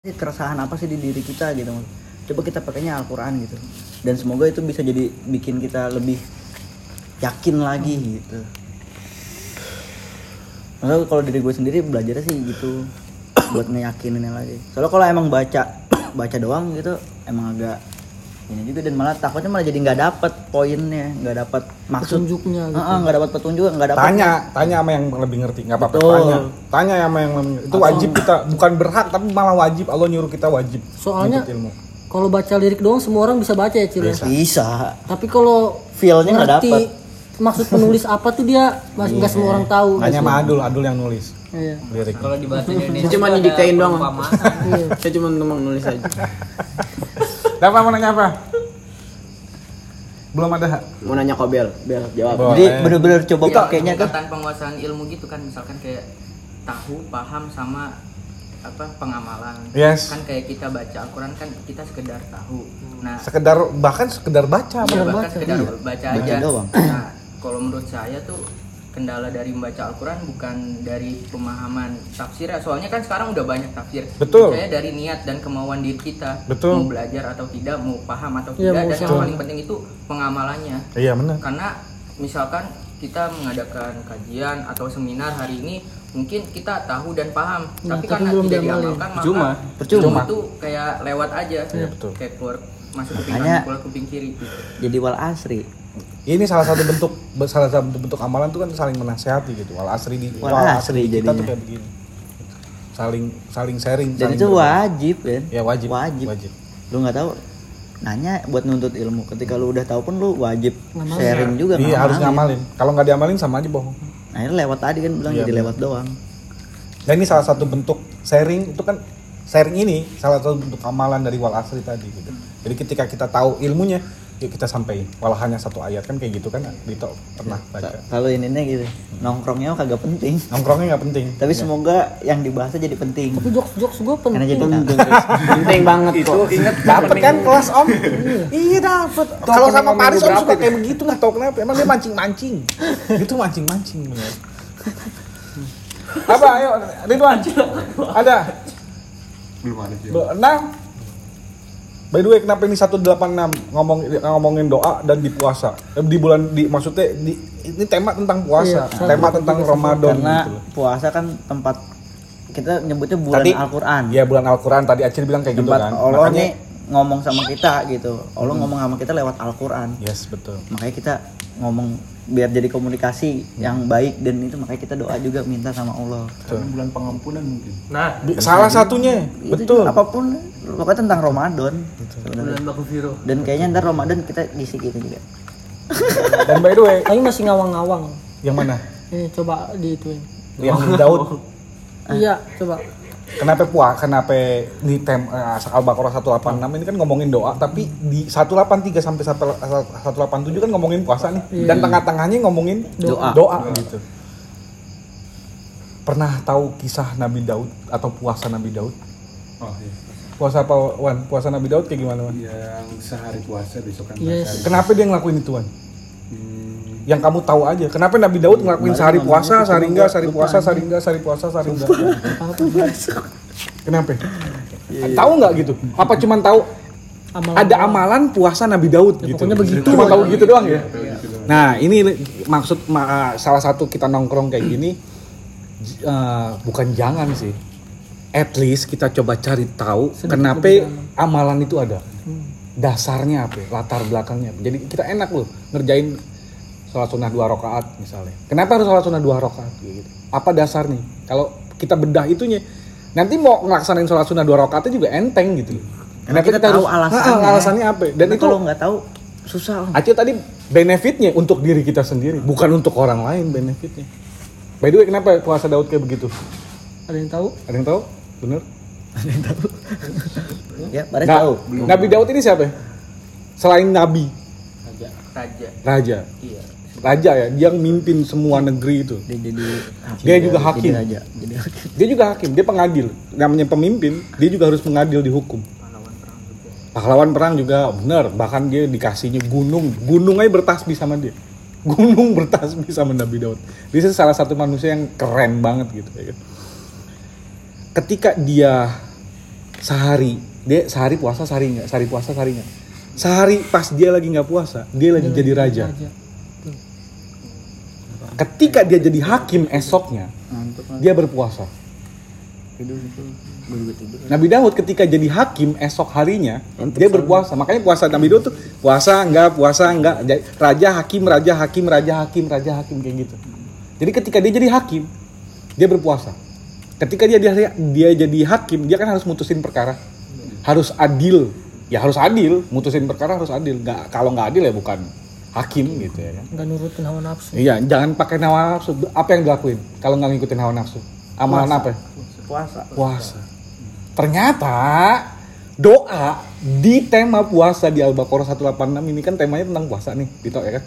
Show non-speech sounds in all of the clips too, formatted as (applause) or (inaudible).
keresahan apa sih di diri kita gitu coba kita pakainya Al-Quran gitu. Dan semoga itu bisa jadi bikin kita lebih yakin lagi gitu. Maksudnya kalau diri gue sendiri belajar sih gitu (coughs) buat ngeyakinin lagi. Soalnya kalau emang baca (coughs) baca doang gitu emang agak ini juga dan malah takutnya malah jadi nggak dapet poinnya nggak dapet maksud Petunjuknya gitu. Heeh, nggak dapat petunjuk nggak dapat tanya tanya sama yang lebih ngerti nggak apa-apa tanya tanya sama yang lebih- itu wajib kita bukan berhak tapi malah wajib Allah nyuruh kita wajib Soalnya- ilmu Kalau baca lirik doang semua orang bisa baca ya Cil ya. Bisa. bisa Tapi kalau Feel-nya nggak dapet. maksud penulis apa tuh dia masih nggak semua orang tahu. hanya sama Adul Adul yang nulis Iya. lirik Kalau di bahasa Indonesia cuma didiktein doang. Iya. Saya cuma nulis aja. (laughs) Dapat mau nanya apa belum ada Hak? Mau nanya Kobel, Bel jawab. Boleh. jadi bener-bener coba Iya, pakainya tuh tingkatan penguasaan ilmu gitu kan misalkan kayak tahu, paham sama apa pengamalan. Yes. Kan kayak kita baca Al-Qur'an kan kita sekedar tahu. Nah, sekedar bahkan sekedar baca iya, Bang. bahkan sekedar Iya. baca Baca aja. doang. Nah, kalau menurut saya tuh kendala dari membaca Al-Quran bukan dari pemahaman tafsir soalnya kan sekarang udah banyak tafsir Betul. saya dari niat dan kemauan diri kita Betul. mau belajar atau tidak mau paham atau Iya, tidak dan yang paling penting itu pengamalannya iya benar karena misalkan kita mengadakan kajian atau seminar hari ini mungkin kita tahu dan paham Nah, tapi tapi karena belum tidak diamalkan maka Percuma. Percuma. itu kayak lewat aja Iya, betul. kayak keluar masuk kuping Makanya- kanan keluar kuping kiri gitu. jadi wal asri ini salah satu bentuk salah satu bentuk amalan tuh kan saling menasehati gitu. Wal asri di Wal asri di kita tuh jadinya. kayak begini. Saling saling sharing dan saling itu berbagi. wajib kan ya wajib wajib. wajib. Lu nggak tahu nanya buat nuntut ilmu. Ketika lu udah tahu pun lu wajib Ngamalin. sharing juga iya harus ngamalin. kalau nggak diamalin sama aja bohong. Akhirnya lewat tadi kan bilang Iya, jadi lewat doang. Dan ini salah satu bentuk sharing itu kan sharing ini salah satu bentuk amalan dari wal asri tadi gitu. Jadi ketika kita tahu ilmunya yuk kita sampaikan walau hanya satu ayat kan kayak gitu kan Dito? Pernah baca. Kalau ininya gitu nongkrongnya kagak penting. Nongkrongnya nggak penting. Tapi Ya. semoga yang dibahasnya jadi penting. Tapi jokes jokes gue karena jadi penting. Penting banget itu kok. inget dapet kan kelas om? Iya. Dapet. Kalau sama Paris om suka kayak begitu nggak tahu kenapa. Emang dia mancing mancing itu mancing mancing bener apa? Ayo Ridwan. Ada? Belum ada sih. Enam By the way, kenapa ini 186 ngomong ngomongin doa dan di puasa? Eh, Di bulan di maksudnya di ini tema tentang puasa, Iya, tema tentang Ramadan karena gitu puasa kan tempat kita nyebutnya bulan Al-Quran. Ya bulan Al-Qur'an. Tadi Acil bilang kayak gitu tempat kan. Allah Makanya nih ngomong sama kita gitu. Allah ngomong sama kita lewat Al-Quran. Yes, betul. makanya kita ngomong biar jadi komunikasi yang baik dan itu makanya kita doa juga minta sama Allah Karena bulan pengampunan mungkin nah Bi- Salah satunya, Itu betul. juga apa pun pokoknya tentang Ramadan bulan dan kayaknya ntar Ramadan kita ngisi gitu juga Dan by the way, Tapi masih ngawang-ngawang. yang mana? Ini coba diituin. Yang Daud. Iya, coba. Kenapa puas? Kenapa di tem eh, Al-Baqarah 186 ini kan ngomongin doa, tapi di 183 sampai 187 kan ngomongin puasa nih. Dan tengah-tengahnya ngomongin Doa. doa gitu. Pernah tahu kisah Nabi Daud atau puasa Nabi Daud? oh iya Puasa apa Wan? Puasa Nabi Daud kayak gimana Wan? yang sehari puasa besok kan Yes. Kenapa dia ngelakuin itu Wan? Hmm, Yang kamu tahu aja. Kenapa Nabi Daud ngelakuin Kemarin sehari puasa, sehari cuma enggak, sehari puasa, sehari enggak, sehari puasa, sehari enggak. (laughs) Apa Kenapa? Tahu nggak gitu? Apa cuman tahu Amalan ada amalan puasa Nabi Daud gitu. pokoknya begitu Cuma tahu gitu doang ya. Nah, ini maksud ma- salah satu kita nongkrong kayak gini eh, bukan jangan sih. At least kita coba cari tahu kenapa amalan itu ada. Dasarnya apa? Latar belakangnya. apa. Jadi kita enak loh ngerjain sholat sunnah dua rakaat misalnya. Kenapa harus sholat sunnah dua rakaat gitu? Apa dasarnya? Kalau kita bedah itunya, nanti mau ngelaksanain sholat sunnah dua rakaatnya juga enteng gitu. karena kita, tahu alasannya Ah, alasannya apa? Dan Karena itu kalau nggak tahu susah Om. Acil tadi benefitnya untuk diri kita sendiri, bukan untuk orang lain benefitnya. By the way, kenapa puasa Daud kayak begitu? Ada yang tahu? Ada yang tahu? Bener? (laughs) ya pada Nah, tahu Nabi Daud ini siapa? ya? Selain Nabi, raja raja Raja. iya Raja ya, dia mimpin semua negeri itu. dia jadi hakim Dia juga hakim. jadi raja jadi hakim Dia juga hakim, dia pengadil. Namanya pemimpin, dia juga harus mengadil di hukum. pahlawan perang juga Pahlawan perang juga bener, bahkan dia dikasihnya gunung, gunung aja bertasbih sama dia. (laughs) Gunung bertasbih sama Nabi Daud. Dia salah satu manusia yang keren banget gitu ya kan. Ketika dia sehari dia sehari puasa sehari nggak sehari puasa sehari nggak sehari pas dia lagi nggak puasa dia lagi jadi raja ketika dia jadi hakim esoknya dia berpuasa. Tidur itu gue juga tidur. Nabi Daud ketika jadi hakim esok harinya dia berpuasa. Makanya puasa Nabi Daud tuh puasa enggak puasa enggak. Ja- raja hakim raja hakim raja hakim raja hakim kayak gitu. Jadi ketika dia jadi hakim dia berpuasa. Ketika dia dia, dia jadi hakim dia kan harus mutusin perkara. Harus adil. Ya harus adil. Mutusin perkara harus adil. Nggak kalau nggak adil ya bukan hakim gitu ya kan. Nggak nurutin hawa nafsu. Iya jangan pakai hawa nafsu. Apa yang dilakuin kalau nggak ngikutin hawa nafsu? Amalan apa? Puasa. Puasa. Ternyata doa di tema puasa di Al-Baqarah 186 ini kan temanya tentang puasa nih, gitu ya kan.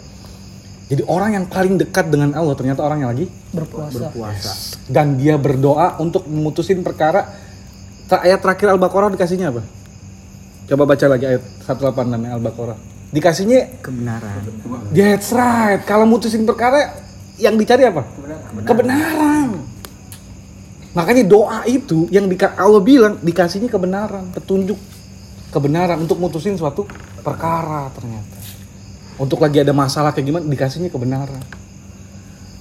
Jadi orang yang paling dekat dengan Allah ternyata orang yang lagi berpuasa. Puasa dan dia berdoa untuk memutusin perkara. Ayat terakhir Al-Baqarah dikasihnya apa? Coba baca lagi ayat 186 Al-Baqarah. Dikasihnya kebenaran That's right. Kalau mutusin perkara yang dicari apa? Kebenaran. Makanya doa itu yang di, Allah bilang dikasihnya kebenaran, petunjuk kebenaran untuk mutusin suatu perkara ternyata. Untuk lagi ada masalah kayak gimana dikasihnya kebenaran.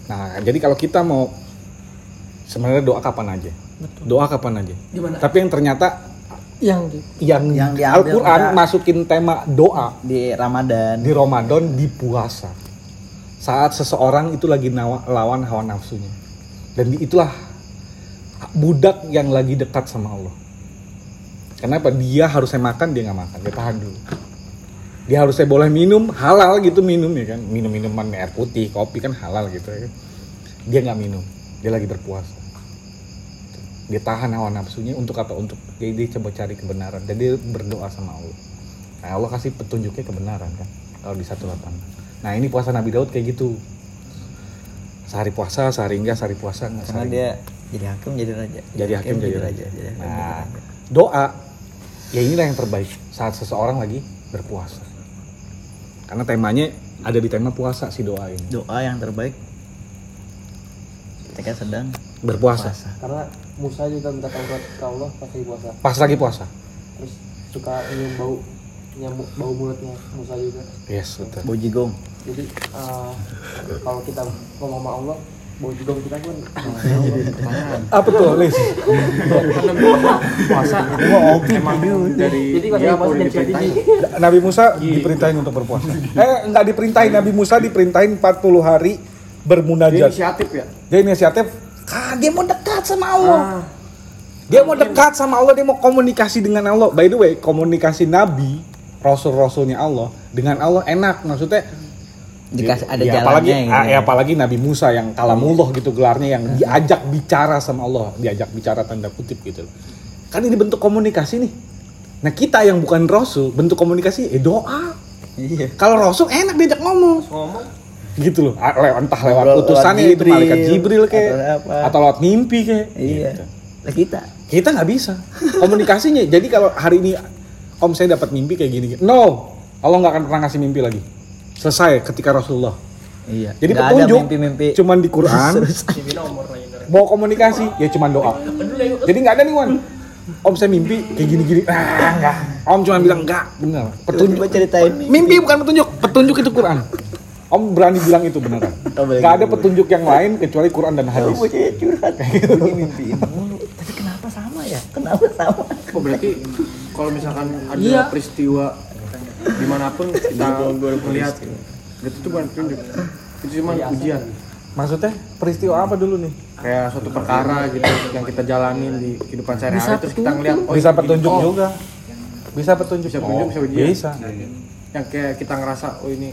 Nah, jadi kalau kita mau sebenarnya doa kapan aja. Doa kapan aja. Tapi yang ternyata yang di yang, Yang diambil Al-Qur'an masukin tema doa di Ramadan. di Ramadan di puasa. Saat seseorang itu lagi nawa- lawan hawa nafsunya. Dan di- itulah budak yang lagi dekat sama Allah. Kenapa? Dia harusnya makan dia nggak makan. Dia tahan dulu. Dia harusnya boleh minum halal gitu minum ya kan? Minum minuman air putih kopi kan halal gitu ya kan? Dia nggak minum. Dia lagi berpuasa dia tahan hawa nafsunya untuk apa untuk dia, dia coba cari kebenaran dan dia berdoa sama Allah nah Allah kasih petunjuknya kebenaran kan kalau di satu lapangan nah ini puasa Nabi Daud kayak gitu sehari puasa sehari enggak sehari puasa enggak karena sehari dia jadi hakim jadi raja jadi hakim jadi raja. raja jadi hakim, jadi Nah, raja. doa ya inilah yang terbaik saat seseorang lagi berpuasa. Karena temanya ada di tema puasa si doa ini. doa yang terbaik ketika sedang Berpuasa. puasa karena Musa juga minta taubat ke Allah pas lagi puasa Pas lagi puasa. terus suka nyium bau nyamuk bau mulutnya Musa juga Yes, betul. bojigong jadi eh, kalau kita ngomong sama Allah bau jigong kita kan (laughs) Apa tuh, Lis? puasa emang dari jadi pas dia lagi puasa diperintahin tinggi Nabi Musa diperintahin untuk berpuasa. Eh, enggak diperintahin. Nabi Musa diperintahin 40 hari dia bermunajat. inisiatif ya Dia inisiatif, ah, dia mau dekat sama Allah. Dia mau dekat sama Allah, dia mau komunikasi dengan Allah. By the way, komunikasi Nabi, Rasul-Rasulnya Allah dengan Allah enak. Maksudnya dikasih ada ya, jalannya apalagi, gitu ah, ya, apalagi Nabi Musa yang kalamullah gitu gelarnya yang diajak bicara sama Allah, diajak bicara tanda kutip gitu. Kan ini bentuk komunikasi nih. Nah kita yang bukan Rasul, bentuk komunikasi eh doa. iya Kalau Rasul enak diajak ngomong. Gitu loh, Ah, lewat entah lewat Ngobrol lewat utusannya itu Jibril, malaikat Jibril kayak atau apa. atau lewat mimpi kayak. iya Gitu. lah kita Kita nggak bisa komunikasinya. Jadi kalau hari ini Om saya dapat mimpi kayak gini, no, Allah nggak akan pernah ngasih mimpi lagi. Selesai ketika Rasulullah. iya Jadi Nggak petunjuk ada mimpi-mimpi cuman di Quran. Mau komunikasi ya cuman doa. Jadi nggak ada nih Wan. Om saya mimpi kayak gini-gini. Ah, enggak. Om cuma bilang enggak, benar. Petunjuk. Coba ceritain Mimpi bukan petunjuk, petunjuk itu Quran. Om berani bilang itu beneran. (laughs) Oh, Gak ada gitu, petunjuk yang lain kecuali Quran dan hadis. Oh, bocahnya curhat (laughs) Ini mimpiin mulu tapi kenapa sama ya kenapa sama oh berarti kalau misalkan ada Iya. peristiwa di mana pun kita melihat itu bukan petunjuk itu cuma ujian Maksudnya peristiwa apa dulu nih? kayak suatu perkara gitu yang kita jalanin di kehidupan sehari-hari terus kita ngeliat oh, Bisa petunjuk oh, juga. Bisa petunjuk. Bisa petunjuk, bisa ujian. Bisa. yang kayak kita ngerasa oh ini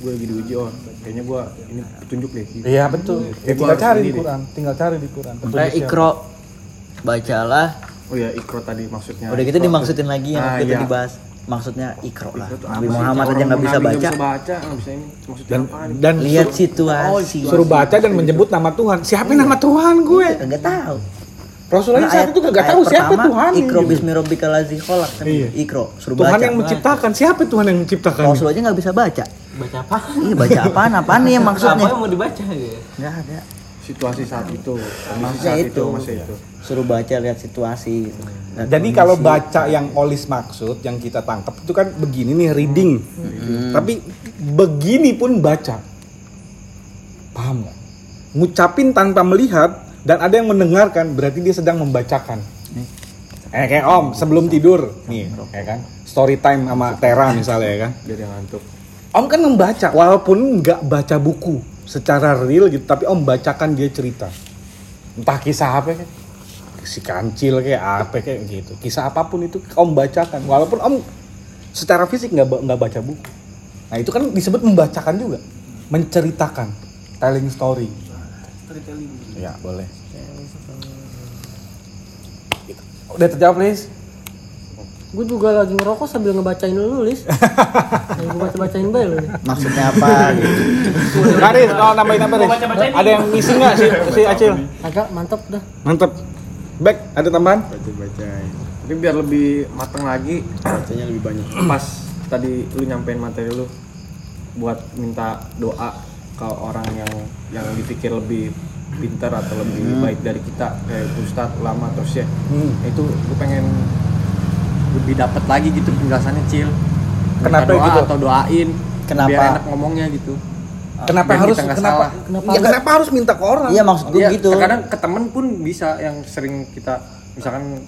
gue lagi diuji oh kayaknya gue ini petunjuk deh gitu. Iya betul. Ya, tinggal cari di. Quran, tinggal cari di Quran. Siapa. ikro bacalah oh ya ikro tadi maksudnya udah gitu Ikro. dimaksudin lagi yang Ah, waktu itu iya. dibahas maksudnya ikro lah Ikro Nabi? Muhammad aja nggak bisa baca nggak bisa baca nggak bisa ini maksudnya dan apa dan lihat suruh, situasi suruh baca dan menyebut nama Tuhan. Siapa nama Tuhan gue? nggak tahu Rasulullah Karena saat itu nggak tahu siapa pertama, Tuhan. Ikro bismi rabbikal ladzi khalaq kan Iya. ikro suruh Tuhan baca yang menciptakan. Siapa Tuhan yang menciptakan? Rasul aja nggak bisa baca baca apa iya baca apaan apaan nih yang maksudnya apa yang mau dibaca ya nggak ada situasi saat itu kondisi Maksudnya saat itu. itu masih itu suruh baca lihat situasi gitu. Lihat Jadi kalau baca yang Olis maksud, yang kita tangkap itu kan begini nih reading. Tapi begini pun baca. Paham nggak? Ngucapin tanpa melihat dan ada yang mendengarkan berarti dia sedang membacakan. Eh kayak Om sebelum tidur nih, ya kan? Story time sama Tera misalnya ya kan. biar yang ngantuk Om kan membaca walaupun nggak baca buku secara real gitu, tapi Om bacakan dia cerita. Entah kisah apa kan? Si kancil kayak apa kayak gitu. Kisah apa pun itu Om bacakan walaupun Om secara fisik nggak nggak baca buku. Nah, itu kan disebut membacakan juga. Menceritakan, telling story. Ya, boleh. Gitu. Udah terjawab, Lis? Gue juga lagi ngerokok sambil ngebacain lu, Lis. (laughs) Yang gue baca-bacain bae lu. maksudnya apa gitu. Karis, oh nambahin apa, Ris? Ada yang missing nggak si, si Acil? Agak mantap dah. Mantep. Back, ada tambahan? baca-bacain tapi biar lebih matang lagi Bacanya lebih banyak. pas tadi lu nyampein materi lu buat minta doa ke orang yang yang dipikir lebih pintar atau lebih baik dari kita kayak ustadz ulama atau syekh Hmm. itu gue pengen lebih dapat lagi gitu penjelasannya cil Minta Kenapa doa gitu? atau doain Kenapa? biar enak ngomongnya gitu Kenapa Biar harus kenapa? salah. Kenapa ya, kenapa harus minta ke orang? iya maksud gue Iya, gitu terkadang ke temen pun bisa yang sering kita misalkan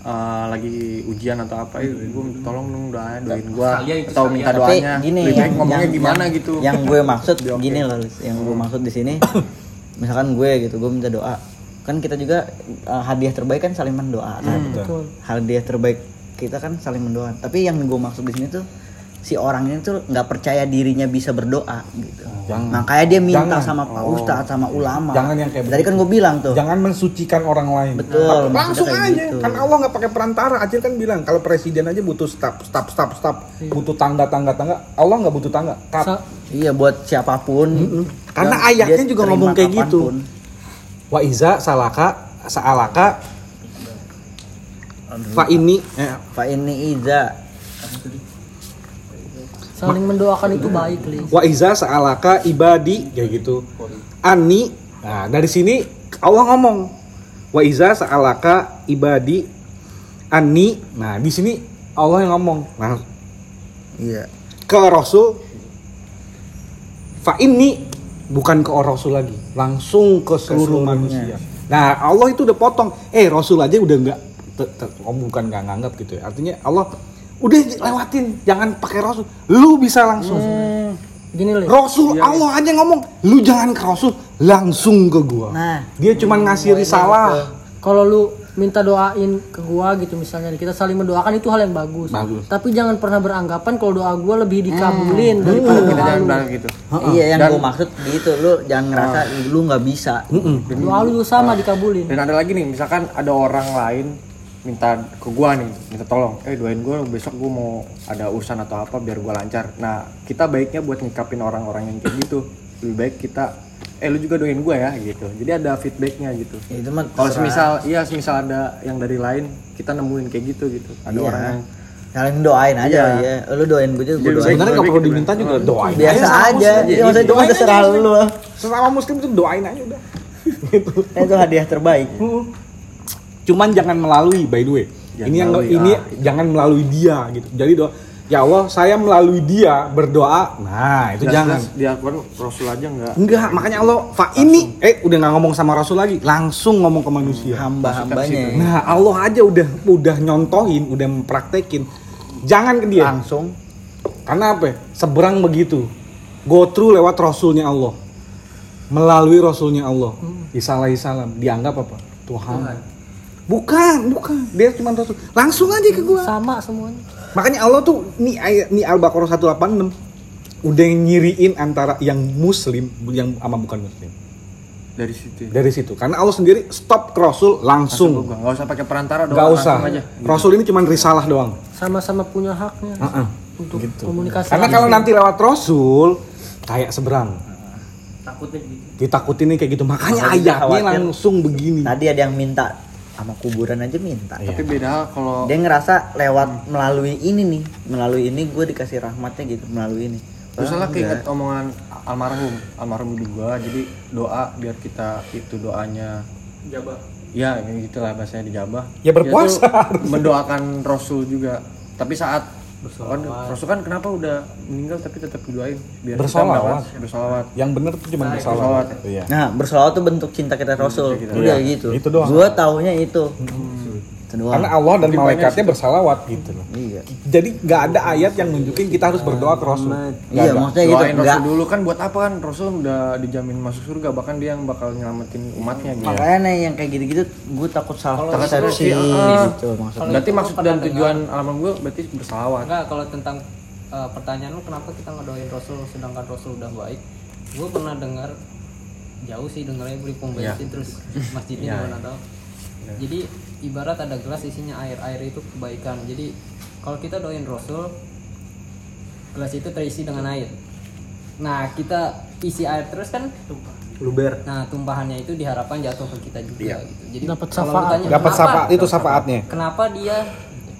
eh, lagi ujian atau apa, eh, gue tolong dong doain, doain gue itu, atau minta tapi doanya. gini Lebih baik ngomongnya yang- gimana yang- gitu. yang gue maksud gini loh yang gue maksud di sini (coughs) misalkan gue gitu gue minta doa kan kita juga uh, hadiah terbaik kan saling mendoa kan Betul. hadiah terbaik kita kan saling mendoa tapi yang gue maksud di sini tuh si orang ini tuh nggak percaya dirinya bisa berdoa gitu Jangan. makanya dia minta Jangan. sama pak ustadz sama ulama Jangan yang kayak tadi kan gue bilang tuh Jangan mensucikan orang lain. Betul, langsung aja. gitu. Kan Allah nggak pakai perantara. Acil kan bilang kalau presiden aja butuh staf, staf, staf, staf, butuh tangga, tangga, tangga. Allah nggak butuh tangga. Cut. Sa- iya buat siapa pun Karena Dan ayatnya dia juga ngomong kayak gitu. Wa iza salaka sa'alaka fa ini eh, Fa ini iza. Saling mendoakan itu baik, Lis. wa iza sa'alaka ibadi kayak gitu. Ani nah dari sini Allah ngomong wa iza sa'alaka ibadi ani nah di sini Allah yang ngomong. Nah iya. ke Rasul fa ini bukan ke Rasul lagi langsung ke seluruh manusia. Nah Allah itu udah potong. Eh Rasul aja udah nggak te- oh, bukan nggak nganggap gitu ya artinya Allah udah lewatin jangan pakai Rasul lu bisa langsung Gini, Lis. Rasul Allah aja ngomong lu jangan ke Rasul langsung ke gua Nah. dia cuman ngasih risalah Kalau lu minta doain ke gua gitu misalnya kita saling mendoakan itu hal yang bagus. Bagus. Tapi jangan pernah beranggapan kalau doa gua lebih dikabulin daripada kita doa jangan lu. gitu. iya yang Dan- gue maksud gitu lu jangan ngerasa lu nggak bisa Doa lu sama dikabulin. Dan ada lagi nih, misalkan ada orang lain minta ke gua nih, minta tolong, eh doain gua besok gua mau ada urusan atau apa biar gua lancar. Nah, kita baiknya buat nyikapin orang-orang yang kayak gitu. Lebih baik kita eh lu juga doain gua ya gitu. Jadi ada feedbacknya gitu. Ya, itu mah Kalau terserah. semisal iya semisal ada yang dari lain kita nemuin kayak gitu gitu. Ada Iya. orang yang saling doain aja Iya. ya lu doain gue juga gue doain sebenarnya Baik perlu gitu diminta juga doain biasa aja maksudnya mah Doain terserah aja. lu sesama muslim tuh doain aja udah (laughs) gitu itu hadiah terbaik cuman jangan melalui by the way. Jangan ini yang melalui, ini ah, jangan melalui dia gitu. Jadi doa ya Allah saya melalui dia berdoa. Nah itu jangan. jelas di Al-Quran Rasul aja enggak. enggak makanya Allah fa ini eh udah nggak ngomong sama Rasul lagi langsung ngomong ke manusia. Hamba-hambanya. nah Allah aja udah udah nyontohin udah mempraktekin. Jangan ke dia. Langsung. Karena apa ya? seberang begitu. Go through lewat Rasulnya Allah. Melalui Rasulnya Allah. Isa salam dianggap apa? Tuhan bukan bukan dia cuma Rasul langsung aja ke gua Sama semuanya. Makanya Allah tuh nih ayat nih Al-Baqarah 186 udah nyiriin antara yang muslim yang sama bukan muslim. Dari situ. ya. Dari situ. Karena Allah sendiri stop ke Rasul langsung. Langsung enggak usah pakai perantara doang. Nggak usah. langsung aja. Rasul ini cuma risalah doang. Sama-sama punya haknya Heeh. untuk Gitu. komunikasi. Karena kalau nanti lewat Rasul kayak seberang. takutnya gitu Ditakutin nih kayak gitu. Makanya ayatnya langsung begini. tadi ada yang minta sama kuburan aja minta. Tapi beda kalau dia ngerasa lewat melalui ini nih melalui ini gue dikasih rahmatnya gitu melalui ini. Terus salah Wah, keinget omongan almarhum almarhum ibu gua. Jadi doa biar kita itu doanya Jabah. ya gitulah bahasanya dijabah. Ya, berpuasa. Tuh mendoakan Rasul juga. Tapi saat kan, Rasul kan kenapa udah meninggal tapi tetap didoain biar kita Bersolawat. mendapat- bersolawat Yang bener tuh cuma bersalawat. bersalawat. Iya. Nah, bersolawat tuh bentuk cinta kita Rasul. Udah Iya, gitu. itu doang. Gua taunya itu. Itu doang. Karena Allah dan malaikatnya bersalawat gitu loh. Iya. Jadi nggak ada ayat yang nunjukin kita harus berdoa ke Rasul. Nggak Iya, ada. maksudnya gitu. doain. Rasul dulu kan buat apa kan Rasul udah dijamin masuk surga bahkan dia yang bakal nyelamatin umatnya gitu Makanya nih yang kayak gitu-gitu gue takut salah persepsi ah. gitu maksudnya. berarti maksud dan tujuan alam gua berarti bersalawat Enggak, kalau tentang uh, pertanyaan lu kenapa kita ngedoain Rasul sedangkan Rasul udah baik? Gue pernah dengar jauh sih dengarnya beli pom bensin terus masjidnya di mana tahu. Jadi ibarat ada gelas isinya air, air itu kebaikan. Jadi kalau kita doain Rasul gelas itu terisi dengan air. Nah, kita isi air terus kan Luber. Nah, tumpahannya itu diharapkan jatuh ke kita juga gitu. Jadi Dapat syafaat. Dapat kenapa- syafaat itu syafaatnya. kenapa dia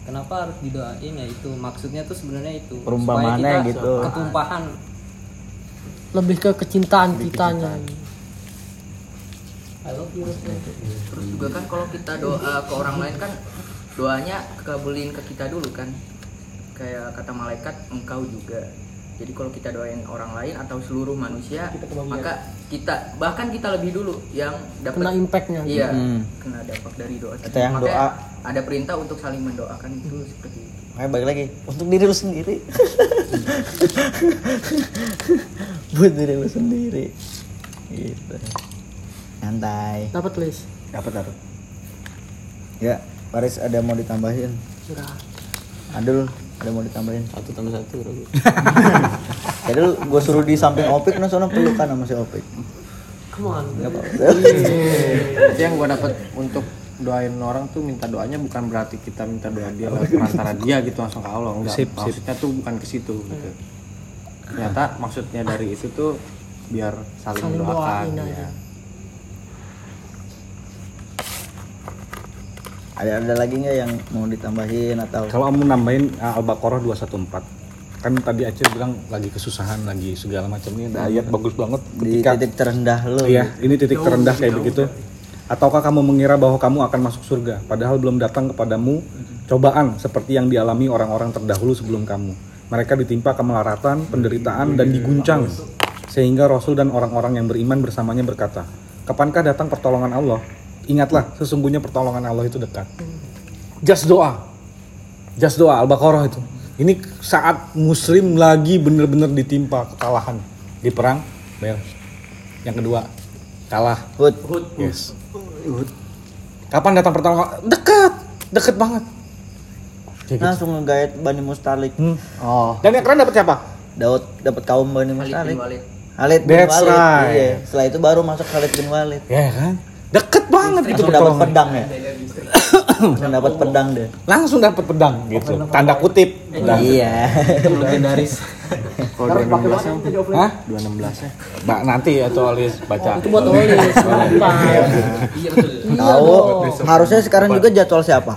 kenapa harus didoain ya itu maksudnya tuh sebenarnya itu Perumpamaannya kita gitu. ketumpahan lebih ke kecintaan kitanya terus juga kan kalau kita doa ke orang lain kan doanya kabulin ke kita dulu kan kayak kata malaikat engkau juga jadi kalau kita doain orang lain atau seluruh manusia maka kita bahkan kita lebih dulu yang dapat kena impactnya iya Hmm. kena dampak dari doa Kita yang Makanya doa. ada perintah untuk saling mendoakan itu seperti itu Makanya balik lagi untuk diri lu sendiri. (laughs) (laughs) Buat diri lu sendiri. Gitu. Santai. dapat list Dapat dapat. Ya, Paris ada mau ditambahin? sudah Adul ada mau ditambahin? Satu tambah satu. Bro. (laughs) Jadi lu gue suruh di samping Opik, nah soalnya pelukan sama si Opik. come on Gak apa-apa. Jadi yang gua dapat untuk doain orang tuh minta doanya bukan berarti kita minta doa dia lewat perantara dia gitu langsung ke Allah enggak Sip, sip. maksudnya tuh bukan ke situ gitu ternyata maksudnya dari itu tuh biar saling, Saling mendoakan doain ya. aja. Ada ada lagi nggak yang mau ditambahin atau? Kalau kamu nambahin uh, Al-Baqarah 214 kan tadi Aceh bilang lagi kesusahan lagi segala macam ini ada ayat bagus banget di ketika titik terendah lu. Iya, ini titik terendah kayak begitu. Ataukah kamu mengira bahwa kamu akan masuk surga, padahal belum datang kepadamu cobaan seperti yang dialami orang-orang terdahulu sebelum kamu. Mereka ditimpa kemelaratan, penderitaan, dan diguncang. Sehingga Rasul dan orang-orang yang beriman bersamanya berkata, Kapankah datang pertolongan Allah? Ingatlah, sesungguhnya pertolongan Allah itu dekat. Just doa. Just doa, Al-Baqarah itu. Ini saat muslim lagi bener-bener ditimpa kekalahan di perang Bel. Yang kedua, kalah. Hud. Yes. Kapan datang pertolongan? Dekat, deket banget. Kayak gitu. Langsung ngegait Bani Mustalik. Hmm. Oh, Dan yang keren dapat siapa? Daud dapat kaum Bani Khalid bin Mustalik. Walid Khalid bin That's Walid. right. Iya. Setelah itu baru masuk Khalid bin Walid. Ya kan? Deket banget itu dapat pedang ya. Dapat pedang deh. Langsung dapat pedang gitu. Tanda kutip. Pedang. Iya. Legendaris. kalau 216 nya Hah? 216 nya Mbak nanti ya tuh Alis baca. itu buat Olis kenapa iya betul Tahu. Harusnya sekarang juga jadwal siapa?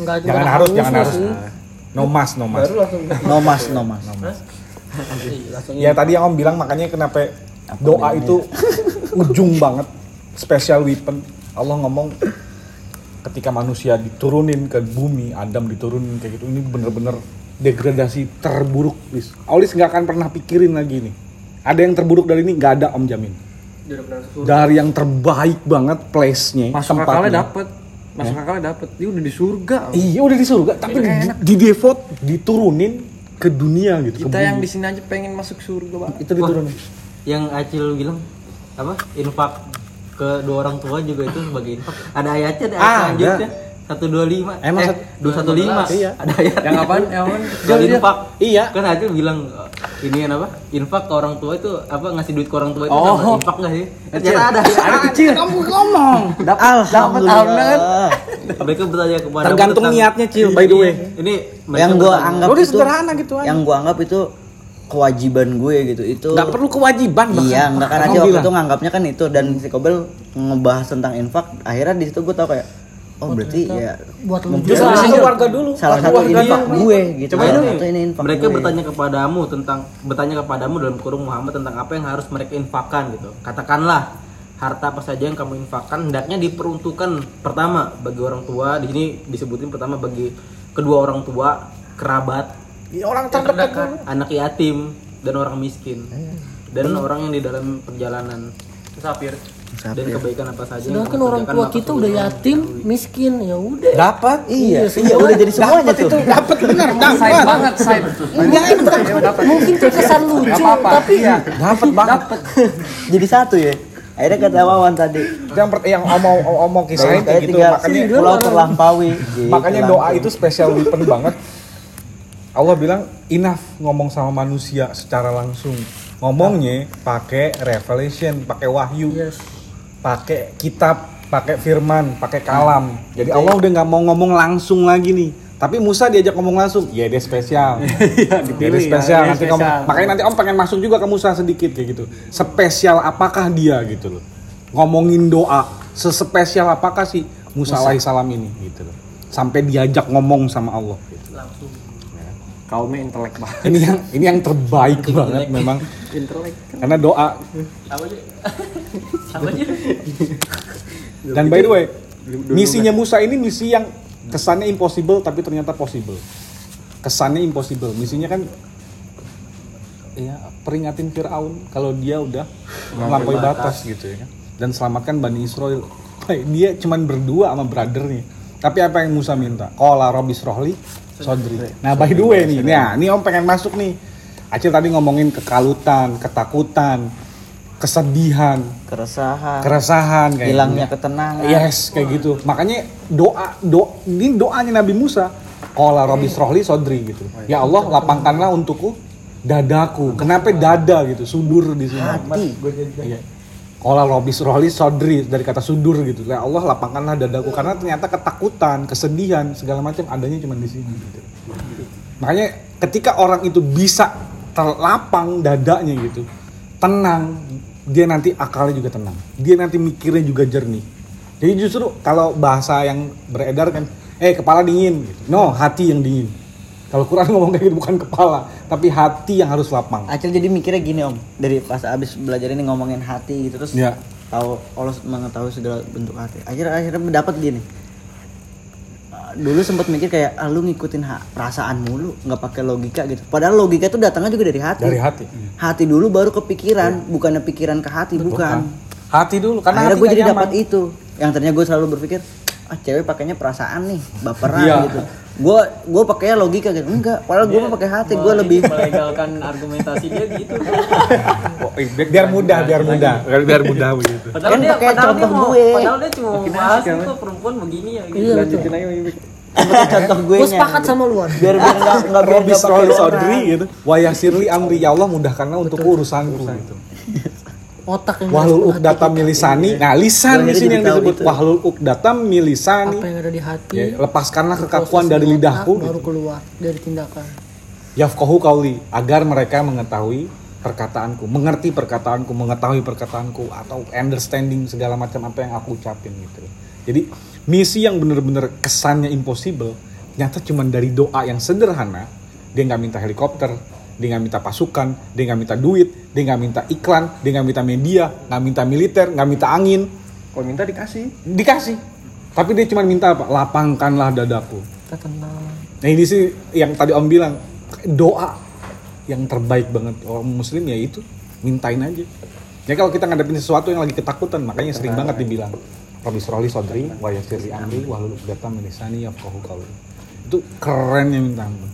enggak Jangan harus, jangan harus. No mas, no mas. No mas, no mas. Ya tadi yang Om bilang makanya kenapa doa itu ujung banget special weapon. Allah ngomong ketika manusia diturunin ke bumi, Adam diturunin kayak gitu, ini bener-bener degradasi terburuk, Lis. Olis nggak akan pernah pikirin lagi nih. Ada yang terburuk dari ini nggak ada Om jamin. Dari yang terbaik banget place-nya, masuk tempatnya. akalnya dapet masuk akalnya dapet dia udah di surga Iya udah di surga, tapi di, di default diturunin ke dunia gitu. kita yang di sini aja pengen masuk surga bang itu diturunin. Yang Acil bilang apa? Infak ke dua orang tua juga itu sebagai infak. Ada ayatnya ada ayat Ah, selanjutnya. 125. Emang eh, sat- 215. Iya. Ada ayat. yang yang apaan Soal infak. Iya. Kan Acil bilang ini kan apa? Infak ke orang tua itu apa ngasih duit ke orang tua itu Oh. sama infak enggak sih? Ternyata ada. ada kecil Kamu ngomong. Alhamdulillah. Mereka bertanya kepada Tergantung niatnya, Cil, by the way. Ini Yang mereka gua anggap itu sederhana gitu aja. Yang gua anggap itu kewajiban gue gitu. Itu Nggak perlu kewajiban bahkan. Iya, enggak kan Kamu aja waktu bilang. itu nganggapnya kan itu dan si Kobel ngebahas tentang infak, akhirnya di situ gue tau kayak oh berarti ya buat lu mungkin salah- keluarga dulu. salah satu infak dulu. gue gitu Coba salah ini, satu ini infak mereka gue. bertanya kepadamu tentang bertanya kepadamu dalam kurung Muhammad tentang apa yang harus mereka infakkan gitu. Katakanlah harta apa saja yang kamu infakkan hendaknya diperuntukkan pertama bagi orang tua di sini disebutin pertama bagi kedua orang tua kerabat Ya, orang terdekat dulu. anak yatim dan orang miskin. Dan orang yang di dalam perjalanan. Musafir. dan kebaikan apa saja Sedangkan orang tua kita udah yatim, miskin, ya udah. Dapat. iya. Iya, iya udah jadi semuanya Dapat tuh. Itu, dapat benar, dapat. banget, side. Mungkin terkesan lucu, tapi Dapat banget. jadi satu ya. Akhirnya kata Wawan tadi. Yang per- yang omong omong kisahnya kayak gitu, makanya pulau terlampaui. Gitu, makanya doa langsung. itu spesial weapon banget. Allah bilang enough ngomong sama manusia secara langsung. Ngomongnya pakai revelation, pakai wahyu, yes. pakai kitab, pakai firman, pakai kalam. Jadi Allah udah nggak mau ngomong langsung lagi nih. Tapi Musa diajak ngomong langsung, ya dia spesial. (laughs) Dipilih, spesial. ya, dia nanti kamu- spesial. makanya nanti Om pengen masuk juga ke Musa sedikit kayak gitu. Spesial apakah dia gitu loh? Ngomongin doa, sespesial apakah sih Musa, alaihissalam ini gitu loh? Sampai diajak ngomong sama Allah. Gitu. Kaumnya intelek banget. Ini yang ini yang terbaik banget memang. Karena doa Apa? (laughs) Apa? Dan by the way, misinya Musa ini misi yang kesannya impossible tapi ternyata possible. Kesannya impossible. Misinya kan ya peringatin Firaun kalau dia udah melampaui batas gitu ya. Dan selamatkan Bani Israel. Dia cuman berdua sama brothernya. Tapi apa yang Musa minta? Qala Robis Rohli Sodri. Nah, by the way nih, nah, ini Om pengen masuk nih. Acil tadi ngomongin kekalutan, ketakutan, kesedihan, keresahan keresahan kayak hilangnya gitu. ketenangan Yes, kayak gitu. Makanya doa do ini doanya Nabi Musa. Qala Rabbi srohli sodri gitu. Ya Allah, lapangkanlah untukku dadaku. Kenapa dada gitu? Sudur di sini. hati Iya. Qala Rabbi srohli sodri dari kata sudur gitu. Ya Allah, lapangkanlah dadaku karena ternyata ketakutan, kesedihan, segala macam adanya cuma di sini gitu. Makanya ketika orang itu bisa terlapang dadanya gitu, tenang, dia nanti akalnya juga tenang. Dia nanti mikirnya juga jernih. Jadi justru kalau bahasa yang beredar kan, eh kepala dingin, gitu. no hati yang dingin. Kalau Quran ngomong kayak gitu bukan kepala, tapi hati yang harus lapang. Acil jadi mikirnya gini om. Dari pas abis belajar ini ngomongin hati gitu terus Ya. tahu Allah mengetahui segala bentuk hati. Akhirnya akhirnya mendapat gini. Dulu sempat mikir kayak ah, lu ngikutin ha- perasaan mulu nggak pakai logika gitu. Padahal logika itu datangnya juga dari hati. Dari hati. hati dulu baru ke pikiran bukannya pikiran ke hati bukan, Hati dulu karena akhirnya gue jadi dapat itu. Yang ternyata gue selalu berpikir ah cewek pakainya perasaan nih baperan Iya. gitu gue gue pakainya logika gitu enggak padahal gue mah pakai hati gue lebih melegalkan argumentasi dia gitu. (laughs) Oh, eh, bi- biar mudah, biar mudah, biar, biar mudah begitu. Padahal Kan dia pakai padahal dia contoh mau gue. padahal dia cuma mau bahas itu perempuan begini ya gitu. Iya. Lanjutin aja, contoh gue Gue sepakat sama luan. biar biar nggak nggak biar Robi nggak pakai Srohli orang. Sodri gitu. Wayasirli amri ya Allah mudahkanlah untuk urusanku gitu. Otak yang Wahlul ada di ukdatam hati milisani. Nah, lisan di sini yang disebut itu. wahlul ukdatam kita. milisani. apa yang ada di hati. Ya, lepaskanlah kekakuan dari lidahku baru gitu. keluar dari tindakan. Yafqahu qauli agar mereka mengetahui perkataanku, mengerti perkataanku, mengetahui perkataanku atau understanding segala macam apa yang aku ucapin gitu. Jadi misi yang bener-bener kesannya impossible nyata cuman dari doa yang sederhana. Dia nggak minta helikopter, dia nggak minta pasukan, dia nggak minta duit, dia nggak minta iklan, dia nggak minta media, nggak minta militer, nggak minta angin, Kalau minta dikasih. dikasih. Tapi dia cuma minta apa? Lapangkanlah dadaku. Kita tenang. Nah ini sih yang tadi Om bilang doa yang terbaik banget orang Muslim ya itu mintain aja. Ya kalau kita ngadepin sesuatu yang lagi ketakutan makanya sering banget dibilang Robi Sroli Sodri, wa yassirli amri, wahlul lisani yafqahu qawli. Itu keren ya minta ampun.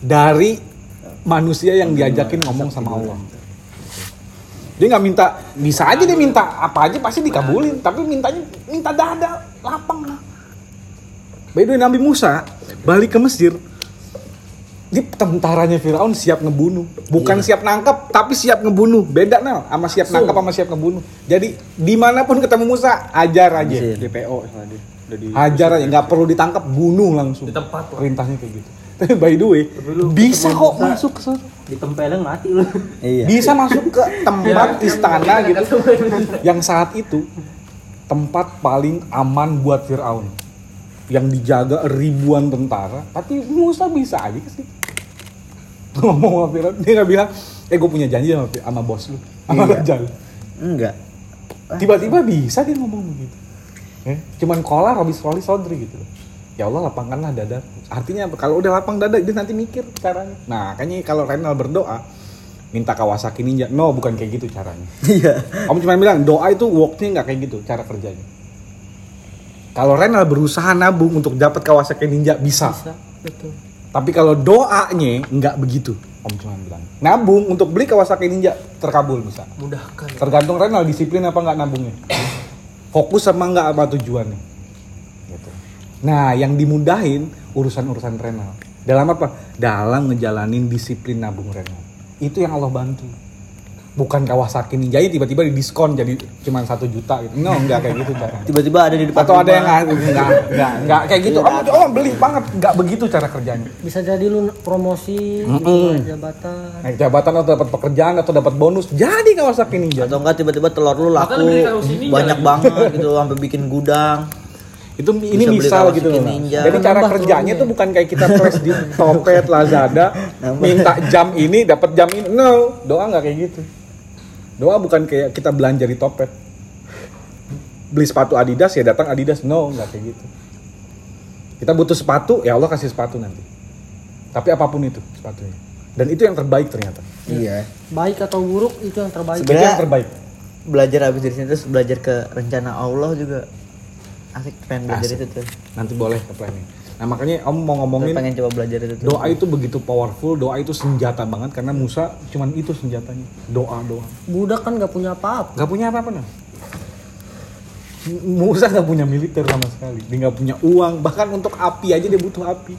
Dari manusia yang diajakin ngomong sama Allah. Dia nggak minta, bisa aja dia minta apa aja pasti dikabulin, tapi mintanya minta dada, lapang lah. By the way, Nabi Musa balik ke Mesir, di tentaranya Firaun siap ngebunuh, bukan siap nangkep, tapi siap ngebunuh. Beda nal, sama siap nangkep sama siap ngebunuh. Jadi di mana pun ketemu Musa, ajar aja, Mesir. DPO soalnya dia. Udah di hajar aja, nggak perlu ditangkap, bunuh langsung. di tempat Perintahnya kayak gitu. Tapi (laughs) by the way, bisa kok masuk ke sana. ditempelin mati lu iya Bisa masuk ke (laughs) tempat istana gitu. Yang saat itu tempat paling aman buat Fir'aun yang dijaga ribuan tentara tapi Musa bisa aja ke situ (laughs) ngomong sama Fir'aun dia nggak bilang eh gue punya janji sama, sama bos lu sama Iya. raja lu." Enggak. tiba-tiba bisa dia ngomong begitu Eh, cuman kolar habis roli sodri gitu ya Allah lapangkanlah dada. Artinya kalau udah lapang dada dia nanti mikir caranya. Nah kayaknya kalau Renal berdoa minta Kawasaki Ninja. No bukan kayak gitu caranya. (laughs) Iya. kamu cuma bilang doa itu worknya nggak kayak gitu cara kerjanya. Kalau Renal berusaha nabung untuk dapat Kawasaki Ninja bisa, Bisa, betul. tapi kalau doanya nggak begitu Om cuma bilang. Nabung untuk beli Kawasaki Ninja terkabul bisa. Mudahkan. tergantung Renal disiplin apa nggak nabungnya. (coughs) Fokus sama nggak apa tujuannya. Gitu. Nah yang dimudahin urusan-urusan Renal dalam apa? Dalam ngejalanin disiplin nabung Renal itu yang Allah bantu. Bukan Kawasaki Ninja tiba-tiba didiskon jadi cuma satu juta gitu. No nggak kayak gitu cara Tiba-tiba ada di depan atau ada yang rumah. nggak nggak nggak nggak kayak gitu. Om om beli banget. Nggak begitu cara kerjanya. Bisa jadi lu promosi, Mm-mm. jabatan. naik jabatan atau dapat pekerjaan atau dapat bonus. Jadi Kawasaki Ninja Atau enggak tiba-tiba telur lu laku. Banyak banget gitu sampai bikin gudang. Itu ini Bisa misal gitu loh Ninja. jadi cara Nambah kerjanya tuh bukan kayak kita press di (laughs) Topet Lazada minta jam ini dapat jam ini. No doa nggak kayak gitu. Doa bukan kayak kita belanja di Topet. Beli sepatu Adidas ya datang Adidas. No nggak kayak gitu. Kita butuh sepatu ya Allah kasih sepatu nanti. Tapi apa pun itu sepatunya. Dan itu yang terbaik ternyata. Iya. Baik atau buruk itu yang terbaik. Sebenarnya- yang terbaik. Belajar habis dari sini terus belajar ke rencana Allah juga asik pengen belajar Asik. itu tuh. nanti boleh ke planning nah makanya om mau ngomongin pengen coba belajar itu tuh. doa itu begitu powerful doa itu senjata banget karena Musa cuman itu senjatanya. Doa doa. Budak kan gak punya apa-apa. nggak punya apa-apa nah Musa nggak punya militer sama sekali. Dia nggak punya uang. Bahkan untuk api aja dia butuh api.